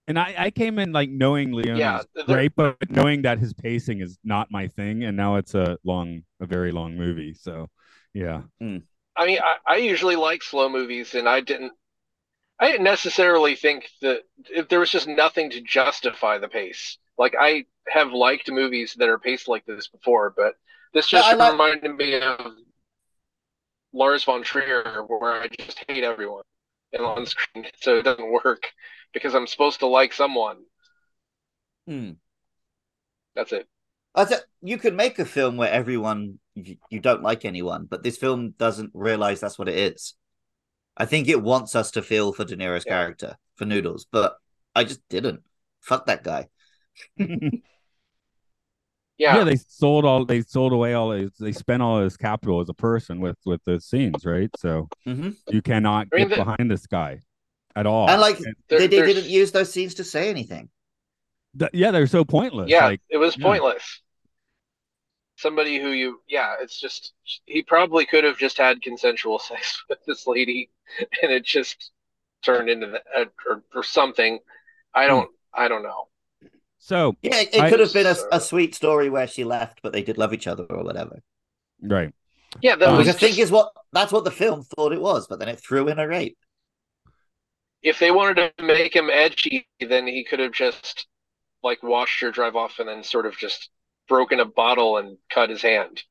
And I, I came in like knowing Leone Yeah, is great, but knowing that his pacing is not my thing, and now it's a long, a very long movie. So, yeah, hmm. I mean, I, I usually like slow movies, and I didn't. I didn't necessarily think that if there was just nothing to justify the pace. Like I have liked movies that are paced like this before, but this Yeah, just I like- reminded me of Lars von Trier, where I just hate everyone and on screen, so it doesn't work because I'm supposed to like someone. Hmm. That's it. I said you could make a film where everyone you, you don't like anyone, but this film doesn't realize that's what it is. I think it wants us to feel for De Niro's Yeah. character for Noodles, but I just didn't. Fuck that guy. yeah, Yeah, they sold all, they sold away all, his, they spent all his capital as a person with with the scenes, right? So hmm you cannot I mean, get the- behind this guy at all. And like And they, they didn't use those scenes to say anything. th- yeah, they're so pointless. yeah, like it was yeah. pointless. Somebody who you, yeah, it's just he probably could have just had consensual sex with this lady, and it just turned into that uh, or, or something. I don't, I don't know. So Yeah, it, it I- could have been a, a sweet story where she left, but they did love each other or whatever. right. Yeah, that Um, was Which I think is what that's what the film thought it was, but then it threw in a rape. if they wanted to make him edgy, then he could have just like washed her, drive off, and then sort of just broken a bottle and cut his hand.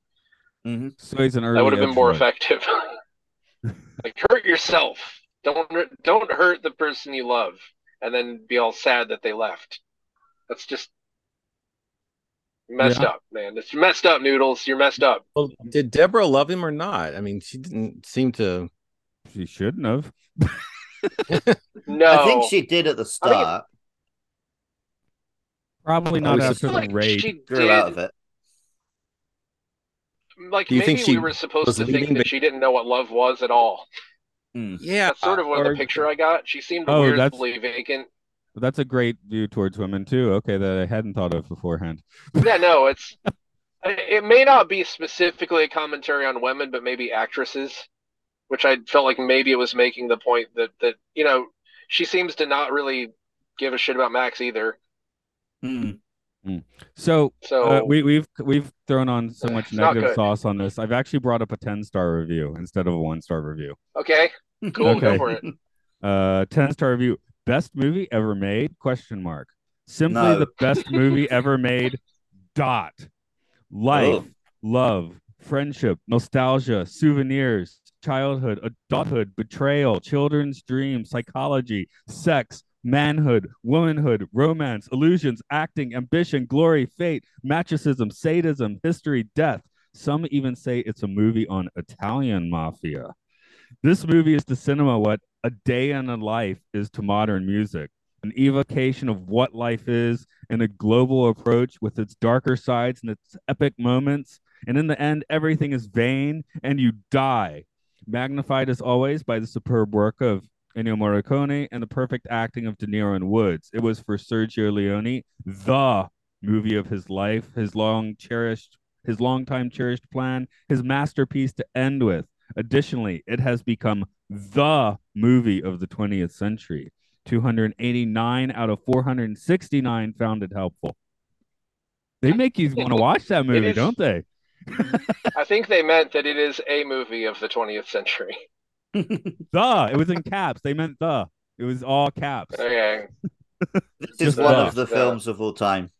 hmm So he's an early. that would have been more lord. effective. like hurt yourself. Don't don't hurt the person you love, and then be all sad that they left. That's just messed Yeah. up, man. It's messed up, noodles. You're messed up. Well, did Deborah love him or not? I mean, she didn't seem to. She shouldn't have. No, I think she did at the I mean- start. Probably I not was after I the like raid. she Grew did. out of it. Like Do you maybe think we were supposed to leading think that the- she didn't know what love was at all. Hmm. Yeah, That's sort of what or- the picture I got. She seemed Oh, that's- weirdly vacant. That's a great view towards women too. Okay, that I hadn't thought of beforehand. Yeah, no, it's it may not be specifically a commentary on women, but maybe actresses, which I felt like maybe it was making the point that that you know she seems to not really give a shit about Max either. Hmm. So So uh, we, we've we've thrown on so much negative sauce on this. I've actually brought up a ten star review instead of a one star review. okay, cool, go for it. Uh, ten star review. Best movie ever made? Question mark. Simply No. the best movie ever made. Dot. Life, Oh. love, friendship, nostalgia, souvenirs, childhood, adulthood, betrayal, children's dreams, psychology, sex, manhood, womanhood, romance, illusions, acting, ambition, glory, fate, matricism, sadism, history, death. Some even say it's a movie on Italian mafia. This movie is to cinema what a day in a life is to modern music, an evocation of what life is and a global approach with its darker sides and its epic moments. And in the end, everything is vain and you die. Magnified as always by the superb work of Ennio Morricone and the perfect acting of De Niro and Woods. It was for Sergio Leone, the movie of his life, his long cherished, his long time cherished plan, his masterpiece to end with. Additionally, it has become the movie of the 20th century. 289 out of 469 found it helpful. They make you want to watch that movie, is- don't they? I think they meant that it is a movie of the 20th century. The. It was in caps. They meant the. It was all caps. Okay, This is Just one the- of the the- films of all time.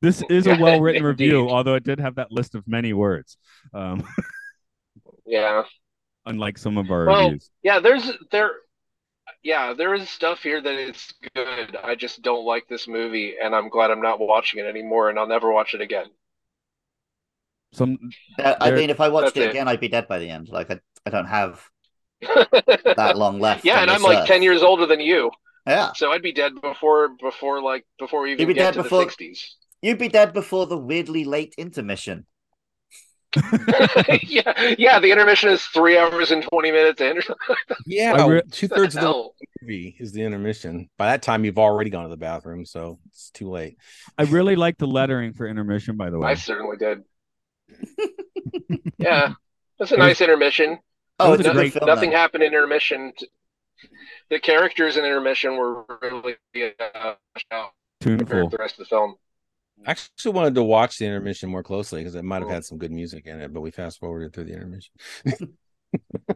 This is a well written review, although it did have that list of many words, um, yeah. Unlike some of our Well, reviews. Yeah, there's there yeah, there is stuff here that is good. I just don't like this movie, and I'm glad I'm not watching it anymore, and I'll never watch it again. Some Uh, I mean, if I watched it it. again, I'd be dead by the end. Like I, I don't have that long left. yeah, and I'm this like earth. ten years older than you, Yeah, so I'd be dead before before like before we You'd even be get dead to before- the '60s. you'd be dead before the weirdly late intermission. Yeah, yeah. The intermission is three hours and twenty minutes in. Yeah, re- two thirds of the movie is the intermission. By that time, you've already gone to the bathroom, so it's too late. I really like the lettering for intermission, by the way. I certainly did. yeah, that's a nice intermission. Oh, was it's a a great good film. Nothing happened in intermission. The characters in intermission were really uh, out compared Tuneful. the rest of the film. I actually wanted to watch the intermission more closely because it might have Cool. had some good music in it, but we fast forwarded through the intermission.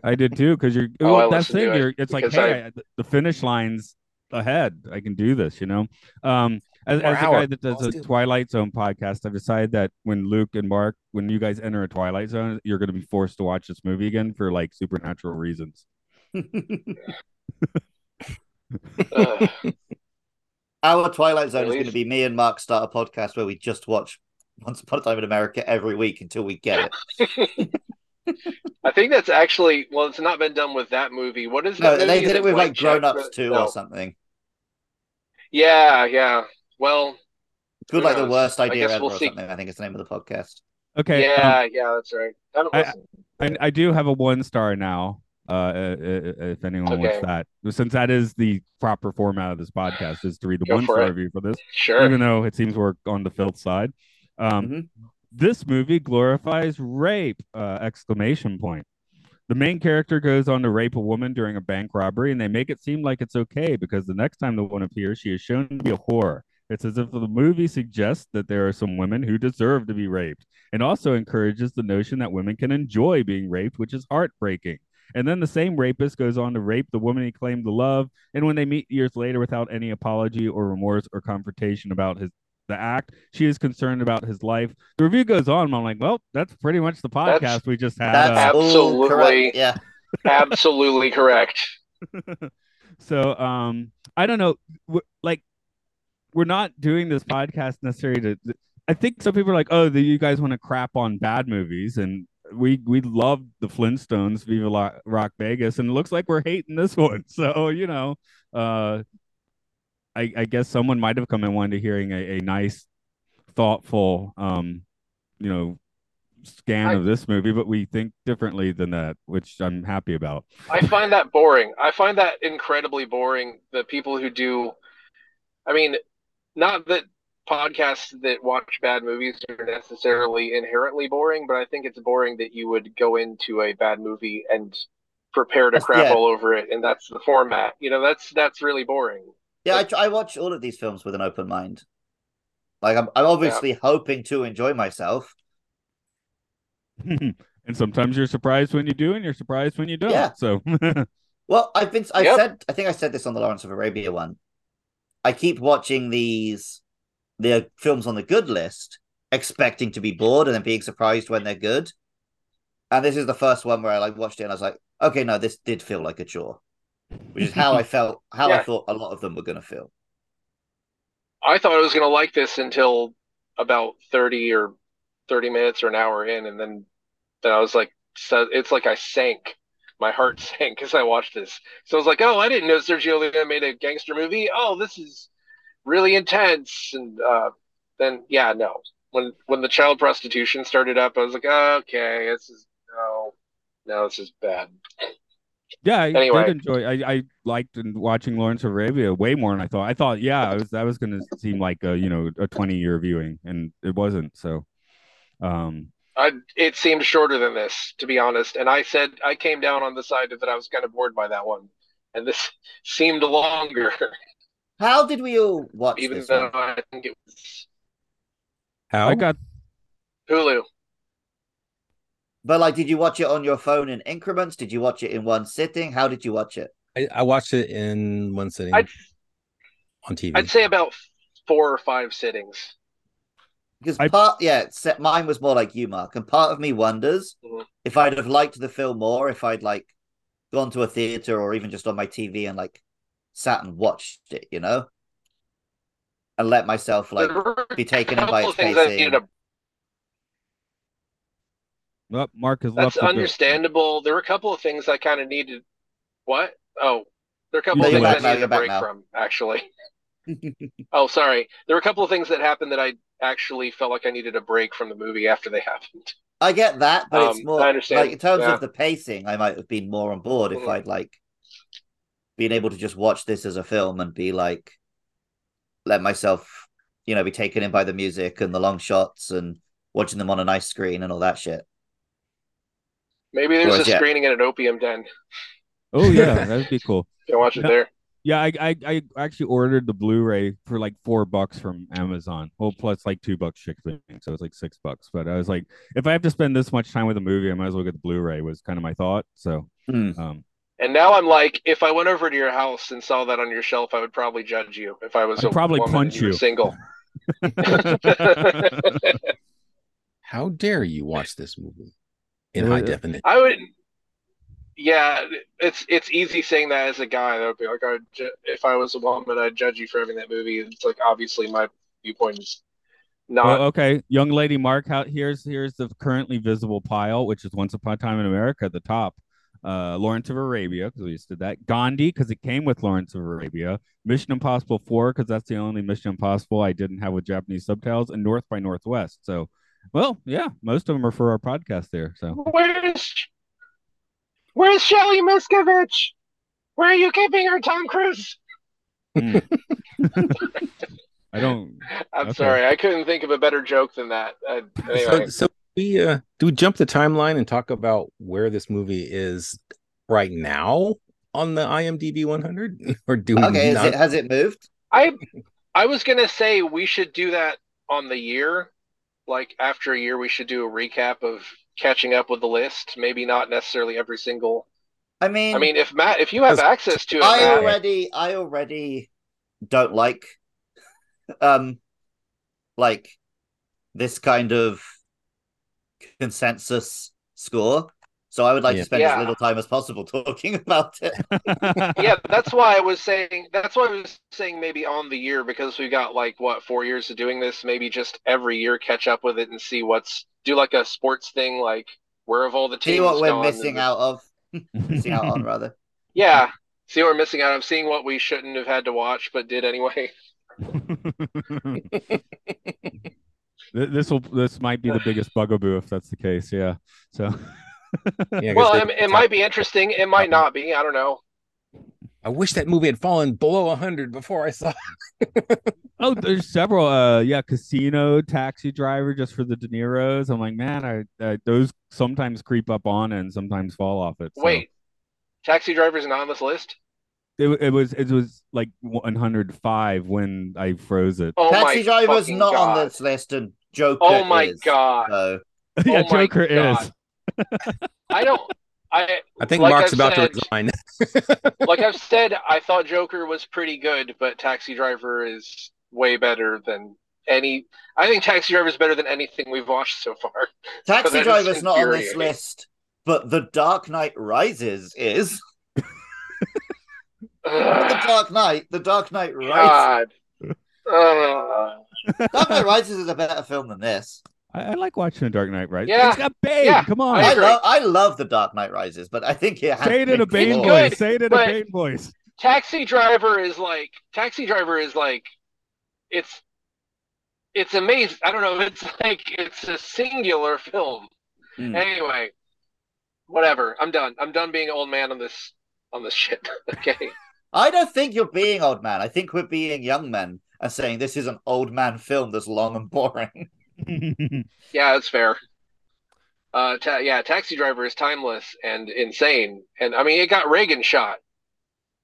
I did too, because you're Oh, well, that's the listened to thing. it You're it's like, because hey, I, the finish line's ahead. I can do this, you know. Um, as, More as the guy that does Let's a do. Twilight Zone podcast, I've decided that when Luke and Mark, when you guys enter a Twilight Zone, you're going to be forced to watch this movie again for like supernatural reasons. Uh, Our Twilight Zone At is going to be me and Mark start a podcast where we just watch Once Upon a Time in America every week until we get it. I think that's actually well, it's not been done with that movie. What is No, that? they movie did it with like Grown Ups too no. or something. Yeah, yeah. Well, Good, like the worst idea ever we'll or see. something. I think it's the name of the podcast. Okay. um, yeah, yeah, that's right. I haven't I- I, I do have a one star now. Uh, uh, uh, if anyone wants that, since that is the proper format of this podcast, is to read the Go one for star it. review for this. Sure. even though it seems we're on the filth side. Um, Mhm. This movie glorifies rape! Uh, exclamation point. The main character goes on to rape a woman during a bank robbery, and they make it seem like it's okay because the next time the one appears, she is shown to be a whore. It's as if the movie suggests that there are some women who deserve to be raped, and also encourages the notion that women can enjoy being raped, which is heartbreaking. And then the same rapist goes on to rape the woman he claimed to love, and when they meet years later without any apology or remorse or confrontation about his the act, she is concerned about his life. The review goes on. I'm like, well, that's pretty much the podcast That's- we just had. That's uh, Absolutely. correct. Yeah. Absolutely correct. so um i don't know w- like we're not doing this podcast necessarily to i think some people are like oh the, you guys want to crap on bad movies and we we love the flintstones viva La- rock vegas and it looks like we're hating this one so you know uh i i guess someone might have come in wanted to hearing a, a nice thoughtful um you know scan I- of this movie but we think differently than that which i'm happy about I find that boring. I find that incredibly boring. The people who do, I mean, not that podcasts that watch bad movies are necessarily inherently boring, but I think it's boring that you would go into a bad movie and prepare to That's- crap yeah. all over it, and that's the format. You know, that's that's really boring. Yeah, I, I watch all of these films with an open mind. Like I'm, I'm obviously hoping to enjoy myself. and sometimes you're surprised when you do, and you're surprised when you don't. Yeah. So Well, I've been, I Yep. said, I think I said this on the Lawrence of Arabia one. I keep watching these, the films on the good list, expecting to be bored and then being surprised when they're good. And this is the first one where I like watched it and I was like, okay, no, this did feel like a chore, which is how I felt, how I thought a lot of them were going to feel. I thought I was going to like this until about 30 or 30 minutes or an hour in, and then then I was like, so it's like I sank. My heart sank as I watched this. So I was like, oh, I didn't know Sergio Leone made a gangster movie. Oh, this is really intense. And uh, then, yeah, no. When when the child prostitution started up, I was like, oh, okay, this is no, no, this is bad. yeah, I Anyway. did enjoy. I, I liked watching Lawrence of Arabia way more than I thought. I thought, yeah, I was that was going to seem like a you know a 20 year viewing, and it wasn't. So, um, I, it seemed shorter than this, to be honest. And I said I came down on the side that I was kind of bored by that one, and this seemed longer, How did we all watch even this though one? I think it was How? I got Hulu. But like, did you watch it on your phone in increments? Did you watch it in one sitting? How did you watch it? I, I watched it in one sitting I'd on TV. I'd say about four or five sittings. Because I- part, yeah, se- mine was more like you, Mark, and part of me wonders Mhm. if I'd have liked the film more if I'd like gone to a theater or even just on my TV and like sat and watched it, you know, and let myself like be taken in by couple its of things I pacing. a Well, Mark has That's left. bit. understandable. There were a couple of things I kind of needed. What? Oh, there are a couple No, of things back I needed you're a break now. from, actually. oh, sorry. There were a couple of things that happened that I actually felt like I needed a break from the movie after they happened. I get that, but it's Um, more I understand, like in terms yeah. of the pacing, I might have been more on board if Mhm. I'd like been able to just watch this as a film and be like let myself, you know, be taken in by the music and the long shots and watching them on a nice screen and all that shit. Maybe there's Whereas, a yeah. screening at an opium den. Oh yeah, that'd be cool. You can watch it No. there. Yeah, I, I I actually ordered the Blu-ray for like four bucks from Amazon. Well, plus like two bucks shipping, so it's like six bucks. But I was like, if I have to spend this much time with a movie, I might as well get the Blu-ray. Was kind of my thought. So, um, And now I'm like, if I went over to your house and saw that on your shelf, I would probably judge you if I was I'd a probably woman punch and you. you. Single. How dare you watch this movie in Uh, high definition? I would. Yeah, it's it's easy saying that as a guy. That would be like, I would ju- if I was a woman, I'd judge you for having that movie. It's like obviously my viewpoint is not. well, okay, young lady Mark, how, here's here's the currently visible pile, which is Once Upon a Time in America at the top. Uh, Lawrence of Arabia, because we just did that. Gandhi, because it came with Lawrence of Arabia. Mission Impossible 4, because that's the only Mission Impossible I didn't have with Japanese subtitles, and North by Northwest. So, well, yeah, most of them are for our podcast there. So, Where's Where's Shelly Miscavige? Where are you keeping her, Tom Cruise? I don't. I'm Okay. sorry, I couldn't think of a better joke than that. Uh, anyway, So, so we uh, do we jump the timeline and talk about where this movie is right now on the IMDb 100, or do we Okay, is not? it, has it moved? I I was gonna say we should do that on the year. Like after a year, we should do a recap of catching up with the list. Maybe not necessarily every single. I mean, I mean, if Matt, if you have access to it, I Matt, already, I already don't like, um, like this kind of consensus score. So I would like Yeah. to spend Yeah. as little time as possible talking about it. yeah, that's why I was saying. That's why I was saying maybe on the year because we got like what four years of doing this. Maybe just every year catch up with it and see what's do like a sports thing. Like where have all the teams See what we're gone missing out of. missing out on rather. Yeah, see what we're missing out. I'm seeing what we shouldn't have had to watch but did anyway. Th- this will this might be the biggest bugaboo if that's the case. Yeah. So Yeah, Well, they- it, it might be interesting. It might not be. I don't know. I wish that movie had fallen below 100 before I saw. it. oh, there's several. Uh, yeah, Casino, Taxi Driver, just for the De Niro's. I'm like, man, I, I those sometimes creep up on and sometimes fall off it. so. Wait, Taxi Driver's not on this list. it, it was it was like 105 when I froze it. Oh Taxi Driver's not god. on this list, and Joker. Oh my is, god. So yeah, oh Joker God. is. I don't. I I think Like Mark's I've about said- to resign. like I've said. I thought Joker was pretty good, but Taxi Driver is way better than any. I think Taxi Driver is better than anything we've watched so far. Taxi that is Driver's not on this list, but The Dark Knight Rises is. the Dark Knight. The Dark Knight Rises. God. Ugh. Dark Knight Rises is a better film than this. I, I like watching The Dark Knight, right? Yeah. It's got Bane. Yeah. Come on. I I, agree. love I love The Dark Knight Rises, but I think it has Say it in a big Bane flaws. good, voice. Say it in but- a Bane voice. Taxi Driver is like Taxi Driver is like it's it's amazing. I don't know. It's like it's a singular film. Hmm. Anyway, whatever. I'm done. I'm done being old man on this on this shit. okay. I don't think you're being old man. I think we're being young men and saying this is an old man film that's long and boring. Yeah, that's fair. Uh, ta- yeah, Taxi Driver is timeless and insane, and I mean, it got Reagan shot.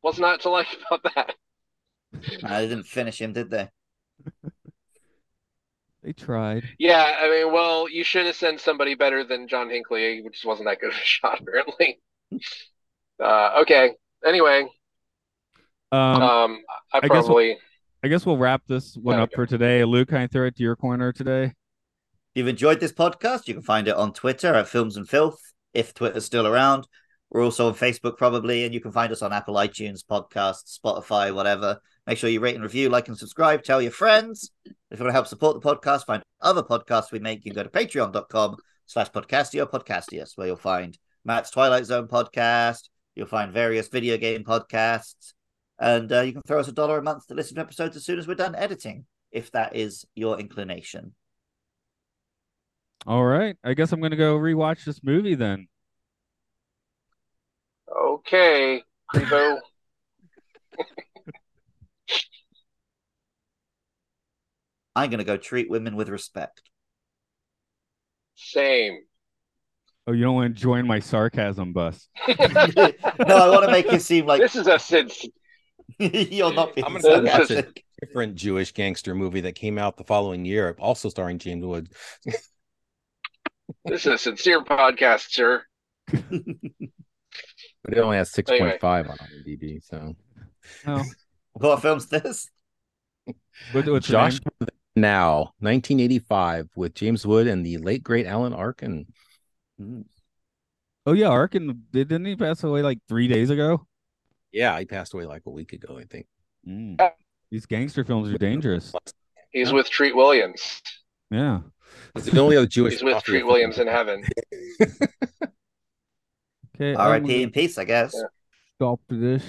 What's not to like about that? I didn't finish him, did they? they tried. Yeah, I mean, well, you should have sent somebody better than John Hinckley, which wasn't that good of a shot, apparently. Uh, okay. Anyway, Um, um, I I guess probably I guess we'll wrap this one up for today. Luke, can I throw it to your corner today? If you've enjoyed this podcast, you can find it on Twitter at Films and Filth, if Twitter's still around, We're also on Facebook, probably, and you can find us on Apple iTunes, podcasts, Spotify, whatever. Make sure you rate and review, like and subscribe. Tell your friends. If you want to help support the podcast, find other podcasts we make, you can go to patreon.com slash podcastio podcastius, where you'll find Matt's Twilight Zone podcast. You'll find various video game podcasts. And uh, you can throw us a dollar a month to listen to episodes as soon as we're done editing, if that is your inclination. All right. I guess I'm going to go rewatch this movie then. Okay, Grebo. I'm going to go treat women with respect. Same. Oh, you don't want to join my sarcasm bus. no, I want to make it seem like This is a Sid. you're not being I'm gonna go watch it. sarcastic. Different Jewish gangster movie that came out the following year, also starring James Woods. This is a sincere podcast, sir. But it only has six Anyway. point five on IMDb. So Oh, What film's this? what, what's Josh now, 1985, with James Wood and the late great Alan Arkin. Mm. Oh yeah, Arkin didn't he pass away like three days ago? Yeah, he passed away like a week ago, I think. Mm. These gangster films are dangerous. He's with Treat Williams. Yeah. It's the only other Jewish. He's with Treat. Williams in heaven. Okay. I'm R.I.P. in peace, I guess. Yeah. Stop this.